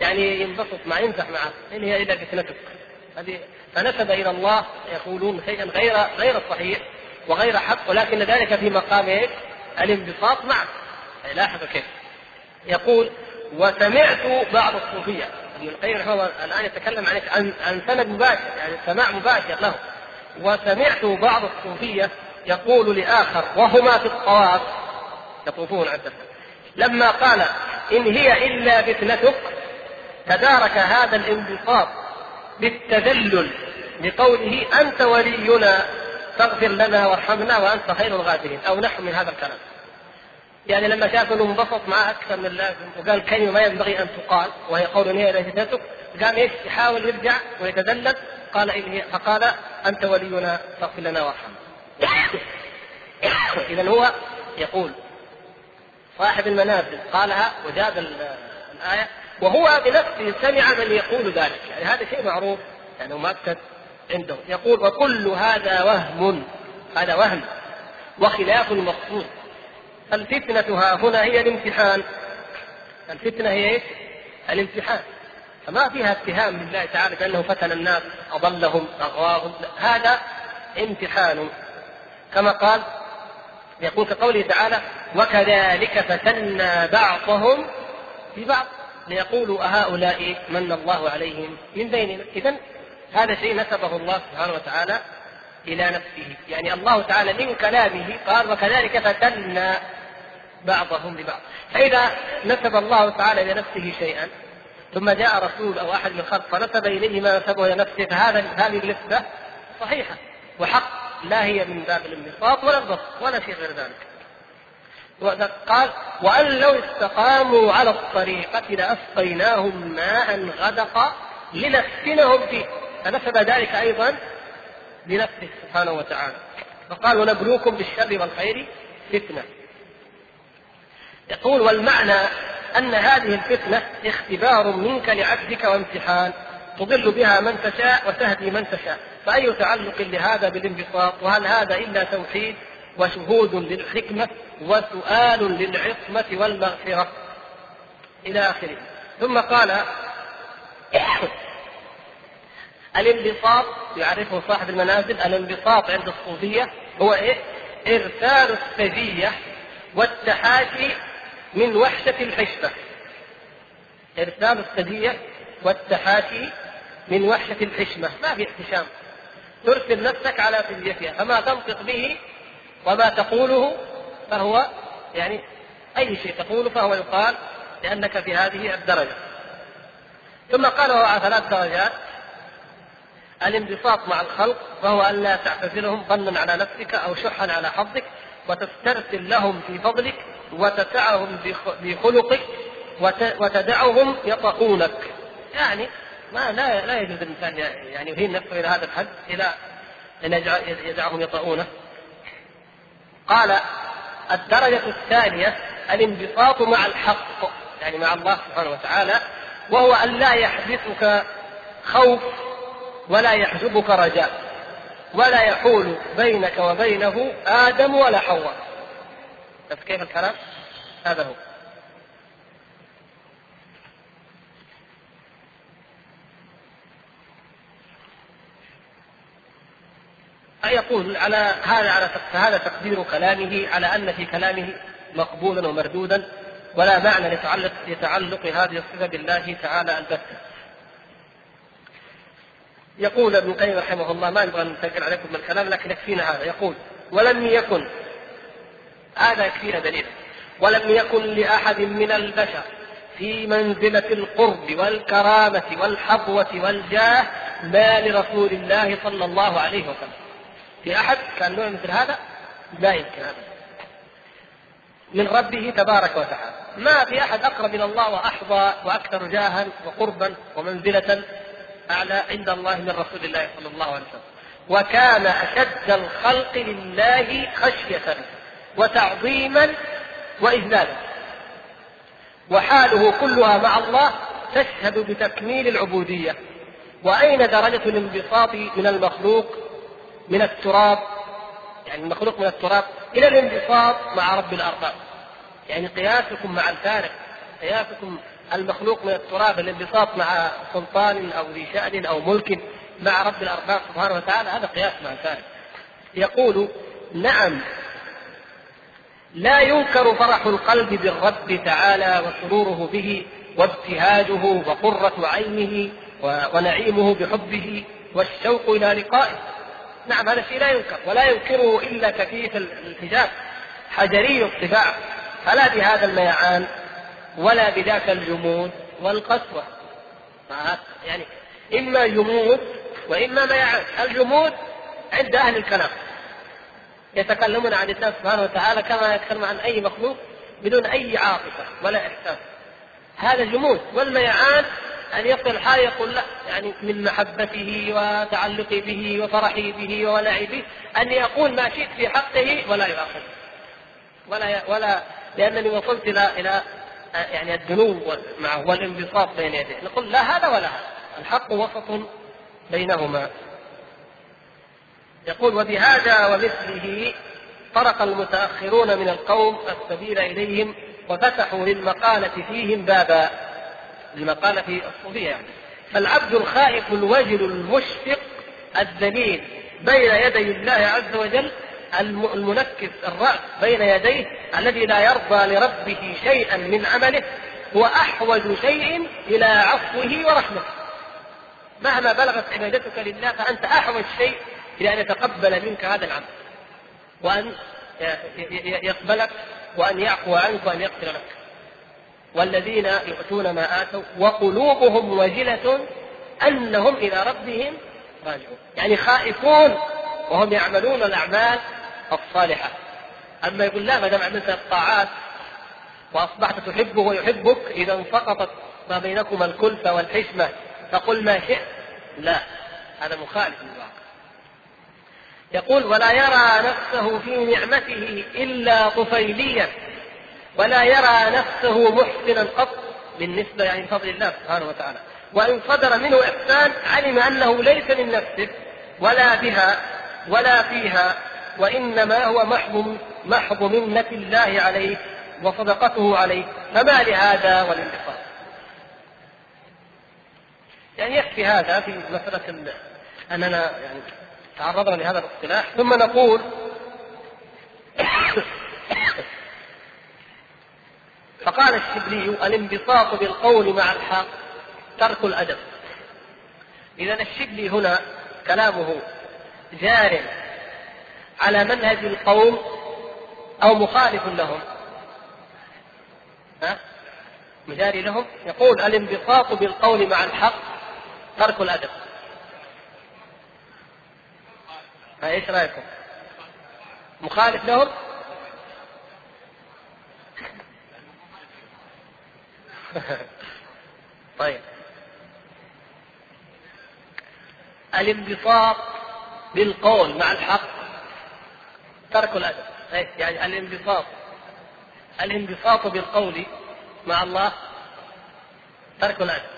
[SPEAKER 1] يعني ينبسط مع يمزح معه. إن هي إلا فتنتك. هذه فنسب إلى الله يقولون شيئا غير غير صحيح وغير حق ولكن ذلك في مقام إيش؟ الانبساط معه. لاحظ كيف؟ يقول وسمعت بعض الصوفية. ابن القيم رحمه الله الآن يتكلم عن عن عن سند مباشر يعني سماع مباشر له. وسمعت بعض الصوفية يقول لآخر وهما في الطواف يطوفون عدة لما قال إن هي إلا فتنتك تدارك هذا الانبساط بالتذلل بقوله أنت ولينا فاغفر لنا وارحمنا وأنت خير الغافرين أو نحو من هذا الكلام يعني لما شاف إنه انبسط معه أكثر من اللازم وقال كلمة ما ينبغي أن تقال وهي قول هي ليست قام إيش يحاول يرجع ويتذلل قال إن هي فقال أنت ولينا فاغفر لنا وارحمنا. اذا هو يقول صاحب المنازل قالها وجاب الآية وهو بنفسه سمع من يقول ذلك. يعني هذا شيء معروف يعني مؤكد عنده يقول وكل هذا وهم هذا وهم وخلاف المقصود الفتنة ها هنا هي الامتحان. الفتنة هي إيش؟ الامتحان. فما فيها اتهام لله تعالى بأنه فتن الناس أضلهم أغواهم. هذا امتحان. كما قال يقول كقوله تعالى وكذلك فتنا بعضهم ببعض ليقولوا أهؤلاء من الله عليهم من بيننا. إذا هذا شيء نسبه الله سبحانه وتعالى إلى نفسه. يعني الله تعالى من كلامه قال وكذلك فتنا بعضهم ببعض. فإذا نسب الله تعالى إلى نفسه شيئا ثم جاء رسول أو أحد من الخلق فنسب إليه ما نسبه إلى نفسه فهذا هذه النسبة صحيحة وحق. لا هي من باب الانبساط ولا البسط ولا شيء غير ذلك. قال وأن لو استقاموا على الطريقة لأسقيناهم ماء غدقا لنفتنهم فيه. فنسب ذلك أيضا لنفسه سبحانه وتعالى. فقال ونبلوكم بالشر والخير فتنة. يقول والمعنى أن هذه الفتنة اختبار منك لعبدك وامتحان. تضل بها من تشاء وتهدي من تشاء. فأي تعلق لهذا بالانبساط؟ وهل هذا إلا توحيد وشهود للحكمة وسؤال للعصمة والمغفرة؟ إلى آخره. ثم قال الانبساط يعرفه صاحب المنازل الانبساط عند الصوفية هو إيه؟ إرسال السجية والتحاشي من وحشة الحشمة إرسال السجية والتحاشي من وحشة الحشمة ما في احتشام. ترسل نفسك على سجيتها فما تنطق به وما تقوله فهو يعني أي شيء تقوله فهو يقال لأنك في هذه الدرجة. ثم قال وهو على ثلاث درجات الانبساط مع الخلق وهو أن لا تعتزلهم ظنا على نفسك أو شحا على حظك وتسترسل لهم في فضلك وتسعهم بخلقك وتدعهم يطؤونك يعني ما لا لا يجوز الإنسان يعني يهين نفسه إلى هذا الحد إلى أن يدعهم يطؤونه. قال الدرجة الثانية الانبساط مع الحق يعني مع الله سبحانه وتعالى وهو أن لا يحبسك خوف ولا يحجبك رجاء ولا يحول بينك وبينه آدم ولا حواء. كيف الكلام؟ هذا هو. فيقول على هذا على هذا تقدير كلامه على أن في كلامه مقبولا ومردودا ولا معنى لتعلق لتعلق هذه الصفة بالله تعالى البتة. يقول ابن القيم رحمه الله ما نبغى ننتقل عليكم من الكلام لكن يكفينا هذا. يقول ولم يكن هذا يكفينا دليل ولم يكن لأحد من البشر في منزلة القرب والكرامة والحظوة والجاه ما لرسول الله صلى الله عليه وسلم. في أحد كان له مثل هذا؟ لا يمكن هذا من ربه تبارك وتعالى. ما في أحد أقرب إلى الله وأحظى وأكثر جاها وقربا ومنزلة أعلى عند الله من رسول الله صلى الله عليه وسلم. وكان أشد الخلق لله خشية وتعظيما وإذلالا. وحاله كلها مع الله تشهد بتكميل العبودية. وأين درجة الانبساط من المخلوق؟ من التراب يعني المخلوق من التراب إلى الانبساط مع رب الأرباب. يعني قياسكم مع الفارق قياسكم المخلوق من التراب الانبساط مع سلطان أو ذي شأن أو ملك مع رب الأرباب سبحانه وتعالى هذا قياس مع الفارق. يقول نعم لا ينكر فرح القلب بالرب تعالى وسروره به وابتهاجه وقرة عينه ونعيمه بحبه والشوق إلى لقائه. نعم هذا الشيء لا ينكر ولا ينكره إلا كفيف الحجاب حجري الطباع فلا بهذا الميعان ولا بذاك الجمود والقسوة. يعني إما جمود وإما ميعان. الجمود عند أهل الكلام يتكلمون عن الله سبحانه وتعالى كما يتكلم عن أي مخلوق بدون أي عاطفة ولا إحساس هذا جمود والميعان أن يصل الحال يقول لا يعني من محبته وتعلقي به وفرحي به وولعي به أني أقول ما شئت في حقه ولا يؤاخذ ولا ولا لأنني وصلت إلى إلى يعني الدنو معه والانبساط بين يديه. نقول لا هذا ولا هذا. الحق وسط بينهما. يقول وبهذا ومثله طرق المتأخرون من القوم السبيل إليهم وفتحوا للمقالة فيهم بابا. المقالة في الصوفية يعني. فالعبد الخائف الوجل المشفق الذليل بين يدي الله عز وجل المنكس الرأس بين يديه الذي لا يرضى لربه شيئا من عمله هو أحوج شيء إلى عفوه ورحمته. مهما بلغت عبادتك لله فأنت أحوج شيء إلى أن يتقبل منك هذا العمل. وأن يقبلك وأن يعفو عنك وأن يغفر لك. والذين يؤتون ما آتوا وقلوبهم وجلة أنهم إلى ربهم راجعون. يعني خائفون وهم يعملون الأعمال الصالحة. أما يقول لا ما دام عملت الطاعات وأصبحت تحبه ويحبك إذا سقطت ما بينكما الكلفة والحشمة فقل ما شئت. لا هذا مخالف للواقع. يقول ولا يرى نفسه في نعمته إلا طفيليا. ولا يرى نفسه محسنا قط بالنسبة يعني لفضل الله سبحانه وتعالى. وإن صدر منه إحسان علم أنه ليس من نفسه ولا بها ولا فيها وإنما هو محض محض منة الله عليه وصدقته عليه. فما لهذا والانتصار؟ يعني يكفي هذا في مسألة أننا يعني تعرضنا لهذا الاصطلاح. ثم نقول فقال الشبلي الانبساط بالقول مع الحق ترك الأدب إذا الشبلي هنا كلامه جار على منهج القوم أو مخالف لهم ها؟ مجاري لهم يقول الانبساط بالقول مع الحق ترك الأدب فايش رأيكم؟ مخالف لهم؟ طيب. الانبساط بالقول مع الحق. ترك الأدب. يعني الانبساط. الانبساط بالقول مع الله ترك الأدب.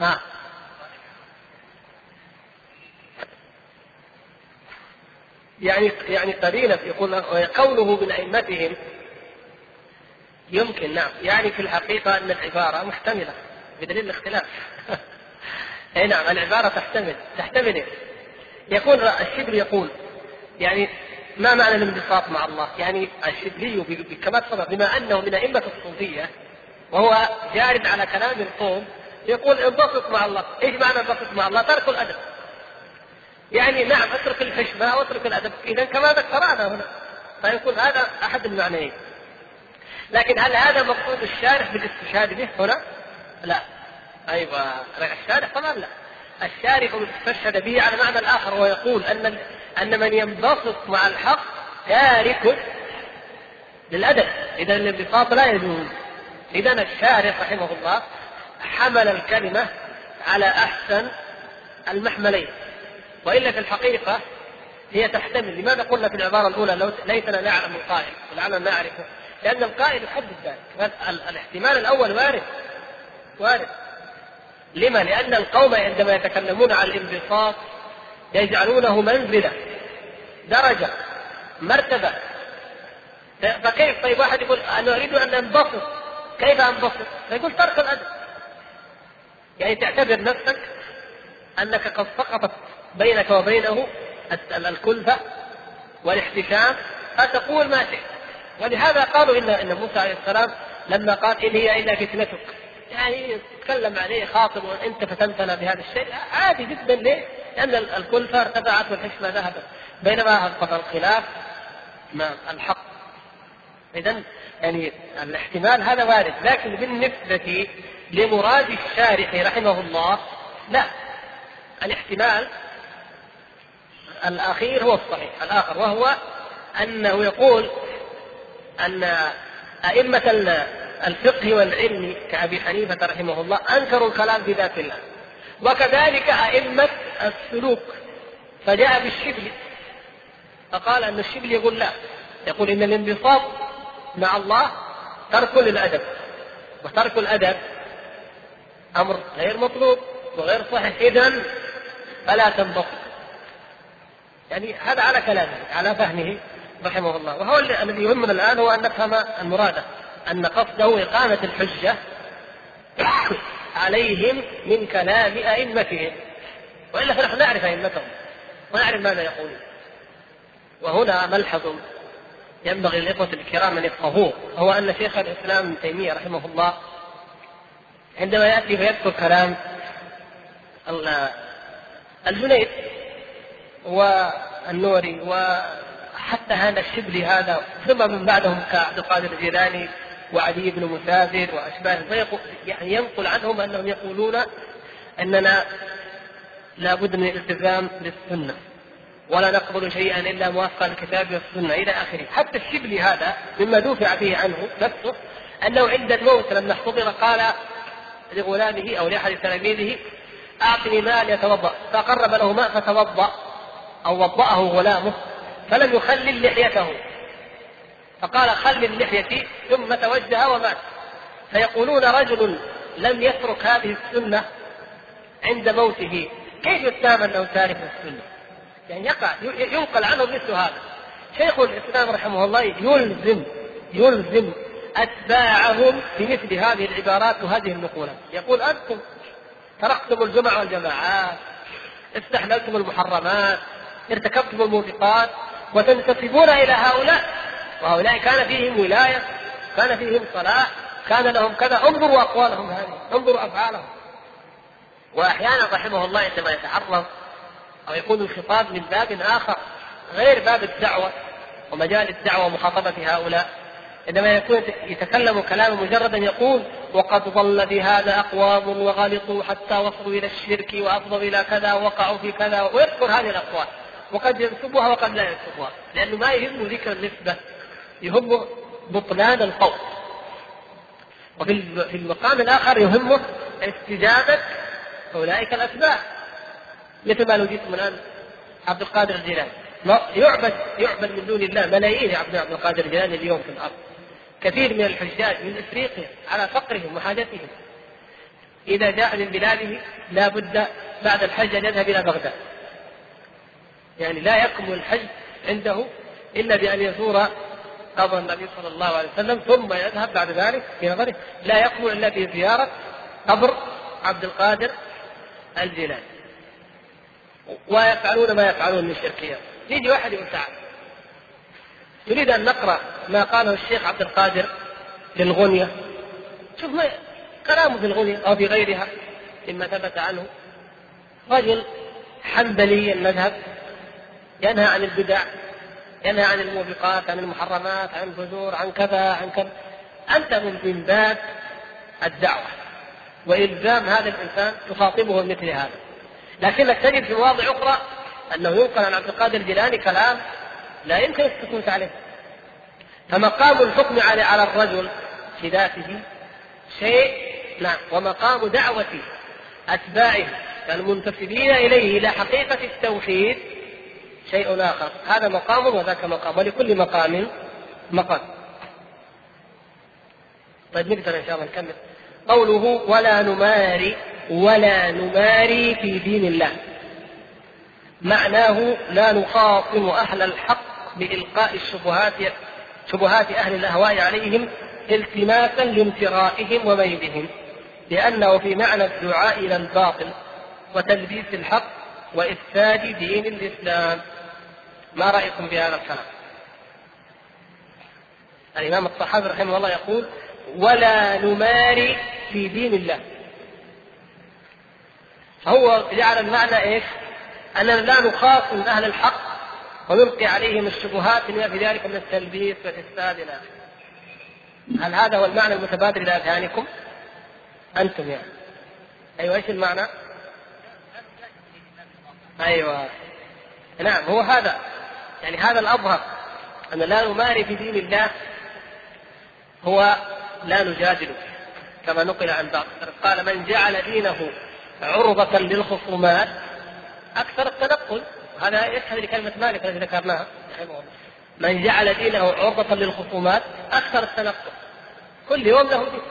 [SPEAKER 1] ها. يعني يعني قرينة يقول قوله من أئمتهم يمكن نعم يعني في الحقيقة أن العبارة محتملة بدليل الاختلاف أي نعم العبارة تحتمل تحتمل إيه؟ يكون الشبل يقول يعني ما معنى الانبساط مع الله؟ يعني الشبلي كما سبق بما أنه من أئمة الصوفية وهو جار على كلام القوم يقول انبسط مع الله، إيش معنى انبسط مع الله؟ ترك الأدب. يعني نعم اترك الحشمة واترك الأدب، اذا كما ذكرنا هنا. فيقول هذا أحد المعنيين. لكن هل هذا مقصود الشارح بالاستشهاد به هنا؟ لا. أيوه. الشارح طبعا لا. الشارح استشهد به على معنى الآخر ويقول أن أن من ينبسط مع الحق تارك للأدب. اذا الانبساط لا يجوز. اذا الشارح رحمه الله حمل الكلمة على أحسن المحملين. وإلا في الحقيقة هي تحتمل. لماذا قلنا في العبارة الأولى لو ليتنا نعلم القائل؟ ولعلنا نعرفه. لأن القائل يحدد ذلك. الاحتمال الأول وارد. وارد. لما؟ لأن القوم عندما يتكلمون عن الانبساط يجعلونه منزلة درجة مرتبة. فكيف؟ طيب واحد يقول أنا أريد أن أنبسط. كيف أنبسط؟ فيقول ترك الأدب. يعني تعتبر نفسك أنك قد سقطت بينك وبينه الكلفة والاحتشام فتقول ما شئت. ولهذا قالوا إن إن موسى عليه السلام لما قال إن هي إلا فتنتك. يعني تكلم عليه خاطب وانت فتنتنا بهذا الشيء. عادي جدا ليه؟ لأن الكلفه ارتفعت والحشمه ذهبت. بينما الخلاف ما الحق. اذا يعني الاحتمال هذا وارد. لكن بالنسبة لمراد الشارح رحمه الله لا. الاحتمال الأخير هو الصحيح. الآخر وهو أنه يقول أن أئمة الفقه والعلم كأبي حنيفة رحمه الله أنكروا الكلام بذات الله. وكذلك أئمة السلوك. فجاء بالشبل فقال أن الشبل يقول لا. يقول إن الانبساط مع الله ترك للأدب. وترك الأدب أمر غير مطلوب وغير صحيح. إذا فلا تنبسط. يعني هذا على كلامه على فهمه. رحمه الله. وهو الذي يهمنا الآن هو أن نفهم المراد أن قصده إقامة الحجة عليهم من كلام أئمتهم. وإلا فنحن نعرف أئمتهم. ونعرف ماذا يقولون. وهنا ملحظ ينبغي للإخوة الكرام أن يفقهوه. هو أن شيخ الإسلام ابن تيمية رحمه الله عندما يأتي فيذكر كلام الجنيد والنوري وحتى هذا الشبلي هذا ثم من بعدهم كعبد القادر الجيلاني وعلي بن مسافر واشباهه فيقول يعني ينقل عنهم أنهم يقولون أننا لابد من الالتزام بالسنة ولا نقبل شيئا إلا موافقا للكتاب والسنة إلى آخره، حتى الشبلي هذا مما دفع به عنه نفسه أنه عند الموت لما اختبر قال لغلامه أو لأحد تلاميذه أعطني ماء يتوضأ. فقرب له ماء فتوضأ أو وضأه غلامه. فلم يخلل لحيته. فقال خل لحيتي ثم توجه ومات. فيقولون رجل لم يترك هذه السنة عند موته. كيف يتهم أنه تارك السنة؟ يعني يقع ينقل عنه مثل هذا. شيخ الإسلام رحمه الله يلزم يلزم أتباعهم بمثل هذه العبارات وهذه النقولات. يقول أنتم تركتم الجمع والجماعات استحللتم المحرمات ارتكبتم الموبقات وتنتسبون إلى هؤلاء. وهؤلاء كان فيهم ولاية كان فيهم صلاح كان لهم كذا. انظروا أقوالهم هذه انظروا أفعالهم. وأحيانا رحمه الله عندما يتعرض أو يكون الخطاب من باب آخر غير باب الدعوة ومجال الدعوة ومخاطبة هؤلاء عندما يكون يتكلم كلاما مجردا يقول وقد ضل بهذا أقوام وغلطوا حتى وصلوا إلى الشرك وأفضوا إلى كذا ووقعوا في كذا ويذكر هذه الأقوال. وقد ينسبها وقد لا ينسبها. لأنه ما يهم ذكر النسبة يهمه بطلان القول وفي في المقام الآخر يهمه استجابه اولئك الاتباع مثل ما لو جيتم الآن عبد القادر الجيلاني. يعبد يعبد من دون الله ملايين يعبدون عبد القادر الجيلاني اليوم في الأرض. كثير من الحجاج من إفريقيا على فقرهم وحاجتهم. إذا جاء من بلاده لا بد بعد الحج أن يذهب إلى بغداد. يعني لا يكمل الحج عنده إلا بأن يزور قبر النبي صلى الله عليه وسلم ثم يذهب بعد ذلك في نظره. لا يكمل إلا بزياره قبر عبد القادر الجيلاني. ويفعلون ما يفعلون من شركيات يجي واحد يقول تعال نريد أن نقرأ ما قاله الشيخ عبد القادر للغنيه شوف ما كلامه في الغنية أو في غيرها مما ثبت عنه. رجل حنبلي المذهب. ينهى عن البدع ينهى عن الموبقات عن المحرمات عن الفجور عن كذا عن كذا. أنت من باب الدعوة وإلزام هذا الإنسان تخاطبه مثل هذا. لكنك تجد في مواضع أخرى أنه ينقل عن عبد القادر الجيلاني كلام لا يمكن السكوت عليه. فمقام الحكم على على الرجل في ذاته شيء نعم ومقام دعوة أتباعه المنتسبين إليه إلى حقيقة التوحيد شيء آخر. هذا مقام وذاك مقام. ولكل مقام مقام. طيب نقدر إن شاء الله نكمل. قوله ولا نماري ولا نماري في دين الله. معناه لا نخاصم أهل الحق بإلقاء الشبهات شبهات أهل الأهواء عليهم التماسا لامترائهم وميلهم. لأنه في معنى الدعاء إلى الباطل وتلبيس الحق وإفساد دين الإسلام. ما رأيكم بهذا الكلام الإمام الصحابي رحمه الله يقول ولا نماري في دين الله فهو جعل المعنى إيش؟ أننا لا نخاصم أهل الحق ونلقي عليهم الشبهات بما في ذلك من التلبيس والإفساد إلى هل هذا هو المعنى المتبادل إلى أذهانكم؟ أنتم يعني أيوه إيش المعنى؟ أيوه نعم هو هذا يعني هذا الأظهر أن لا نماري في دين الله هو لا نجادل كما نقل عن بعض. قال من جعل دينه عرضة للخصومات أكثر التنقل. هذا يشهد لكلمة مالك التي ذكرناها. من جعل دينه عرضة للخصومات أكثر التنقل. كل يوم له دين.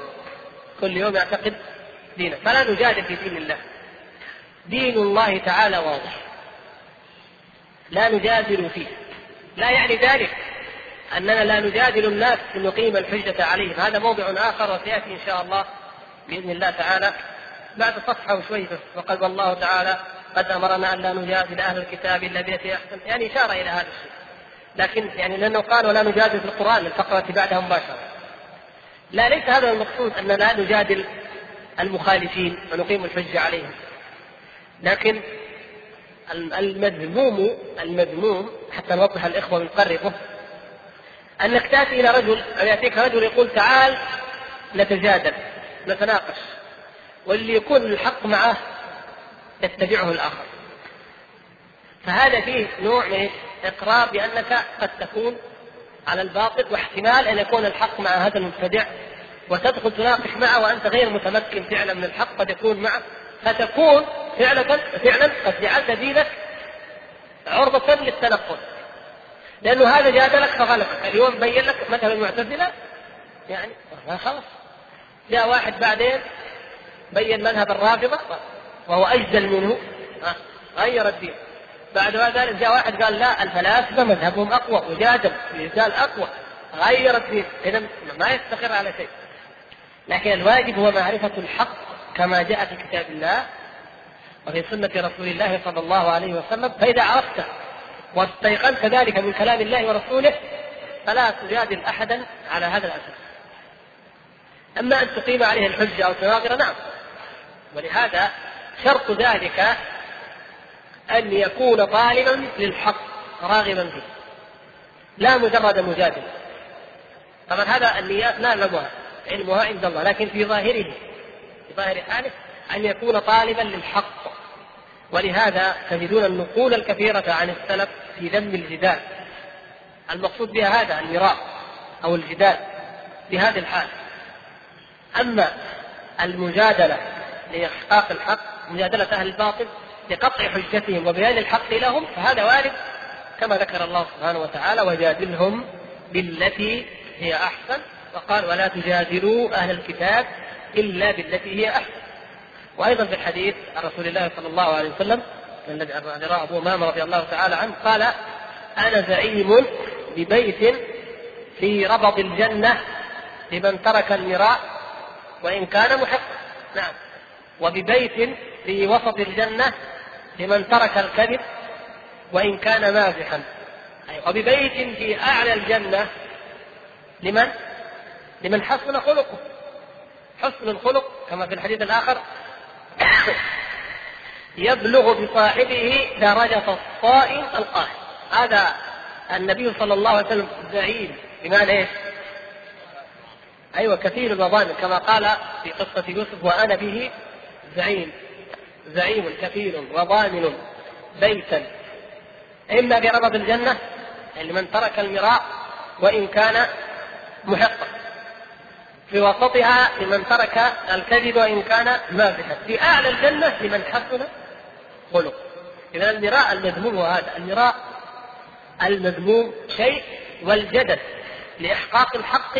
[SPEAKER 1] كل يوم يعتقد دينه. فلا نجادل في دين الله. دين الله تعالى واضح. لا نجادل فيه. لا يعني ذلك أننا لا نجادل الناس لنقيم الحجة عليهم. هذا موضع آخر وسيأتي إن شاء الله بإذن الله تعالى. بعد صفحة وشوي بس وقد والله تعالى قد أمرنا أن لا نجادل أهل الكتاب إلا بالتي أحسن يعني إشارة إلى هذا الشيء. لكن يعني لأنه قال ولا نجادل في القرآن الفقرة بعدها مباشرة. لا ليس هذا المقصود أننا لا نجادل المخالفين ونقيم الحجة عليهم. لكن المذموم المذموم حتى نوضح الإخوة ونقربه انك تاتي إلى رجل أو يأتيك رجل يقول تعال نتجادل نتناقش. واللي يكون الحق معه يتبعه الآخر. فهذا فيه نوع من إقرار بأنك قد تكون على الباطل واحتمال أن يكون الحق مع هذا المبتدع. وتدخل تناقش معه وأنت غير متمكن فعلا من الحق قد يكون معه. فتكون فعلا فعلا قد جعلت دينك عرضة للتنقل. لأنه هذا جادلك فغلبك اليوم بين لك مثلا المعتزلة يعني خلاص. جاء واحد بعدين بين مذهب الرافضة وهو أجدل منه غير الدين. بعد ذلك جاء واحد قال لا الفلاسفة مذهبهم أقوى وجادل قال أقوى. غير الدين. إذا ما يستقر على شيء. لكن الواجب هو معرفة الحق. كما جاء في كتاب الله وفي سنة رسول الله صلى الله عليه وسلم فإذا عرفت واستيقنت ذلك من كلام الله ورسوله فلا تجادل أحدا على هذا الأساس. أما أن تقيم عليه الحجة أو تناظر نعم. ولهذا شرط ذلك أن يكون طالبا للحق راغبا فيه. لا مجرد مجادل طبعا هذا النيات لا نعلمها علمها عند الله لكن في ظاهره ظاهر حاله أن يكون طالبا للحق. ولهذا تجدون النقول الكثيرة عن السلف في ذم الجدال. المقصود بها هذا المراء أو الجدال بهذه الحال. أما المجادلة لإحقاق الحق مجادلة أهل الباطل لقطع حجتهم وبيان الحق لهم فهذا وارد كما ذكر الله سبحانه وتعالى وجادلهم بالتي هي أحسن وقال ولا تجادلوا أهل الكتاب إلا بالتي هي أحسن وأيضا في الحديث عن رسول الله صلى الله عليه وسلم الذي رواه أبو أمامة رضي الله تعالى عنه قال أنا زعيم ببيت في ربض الجنة لمن ترك المراء وإن كان محقا نعم. وببيت في وسط الجنة لمن ترك الكذب وإن كان مازحا. وببيت في أعلى الجنة لمن؟ لمن حسن خلقه. حسن الخلق كما في الحديث الآخر يبلغ بصاحبه درجة الصائم القائم هذا النبي صلى الله عليه وسلم زعيم بمعنى إيش؟ أيوه كثير المظالم كما قال في قصة يوسف وأنا به زعيم زعيم كثير وضامن بيتا. إما بربض الجنة لمن ترك المراء وإن كان محقا. في وسطها لمن ترك الكذب وإن كان مازحا في أعلى الجنة لمن حسن خلق. اذا المراء المذموم هذا. المراء المذموم شيء والجدل لإحقاق الحق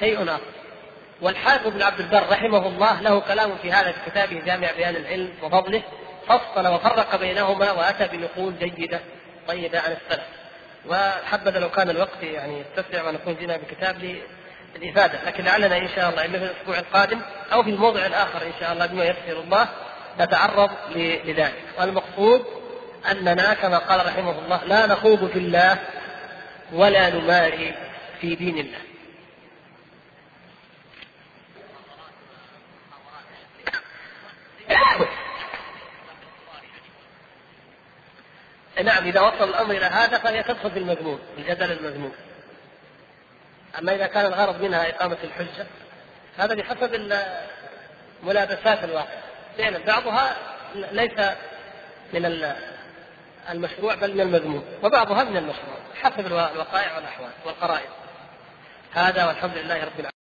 [SPEAKER 1] شيء آخر. والحافظ بن عبد البر رحمه الله له كلام في هذا في كتابه جامع بيان العلم وفضله. فصل وفرق بينهما وأتى بنقول جيدة طيبة عن السلف. وحبذا لو كان الوقت يعني يتسع ونكون جينا بكتاب للإفادة لكن لعلنا إن شاء الله إما في الأسبوع القادم أو في الموضع الآخر إن شاء الله بما يسر الله نتعرض لذلك. والمقصود أننا كما قال رحمه الله لا نخوض في الله ولا نماري في دين الله. نعم إذا وصل الأمر إلى هذا فهي تدخل في المذموم الجدل المذموم. أما إذا كان الغرض منها إقامة الحجة هذا بحسب ملابسات الواقع فعلا بعضها ليس من المشروع بل من المذموم وبعضها من المشروع حسب الوقائع والأحوال والقرائن. هذا والحمد لله رب العالمين.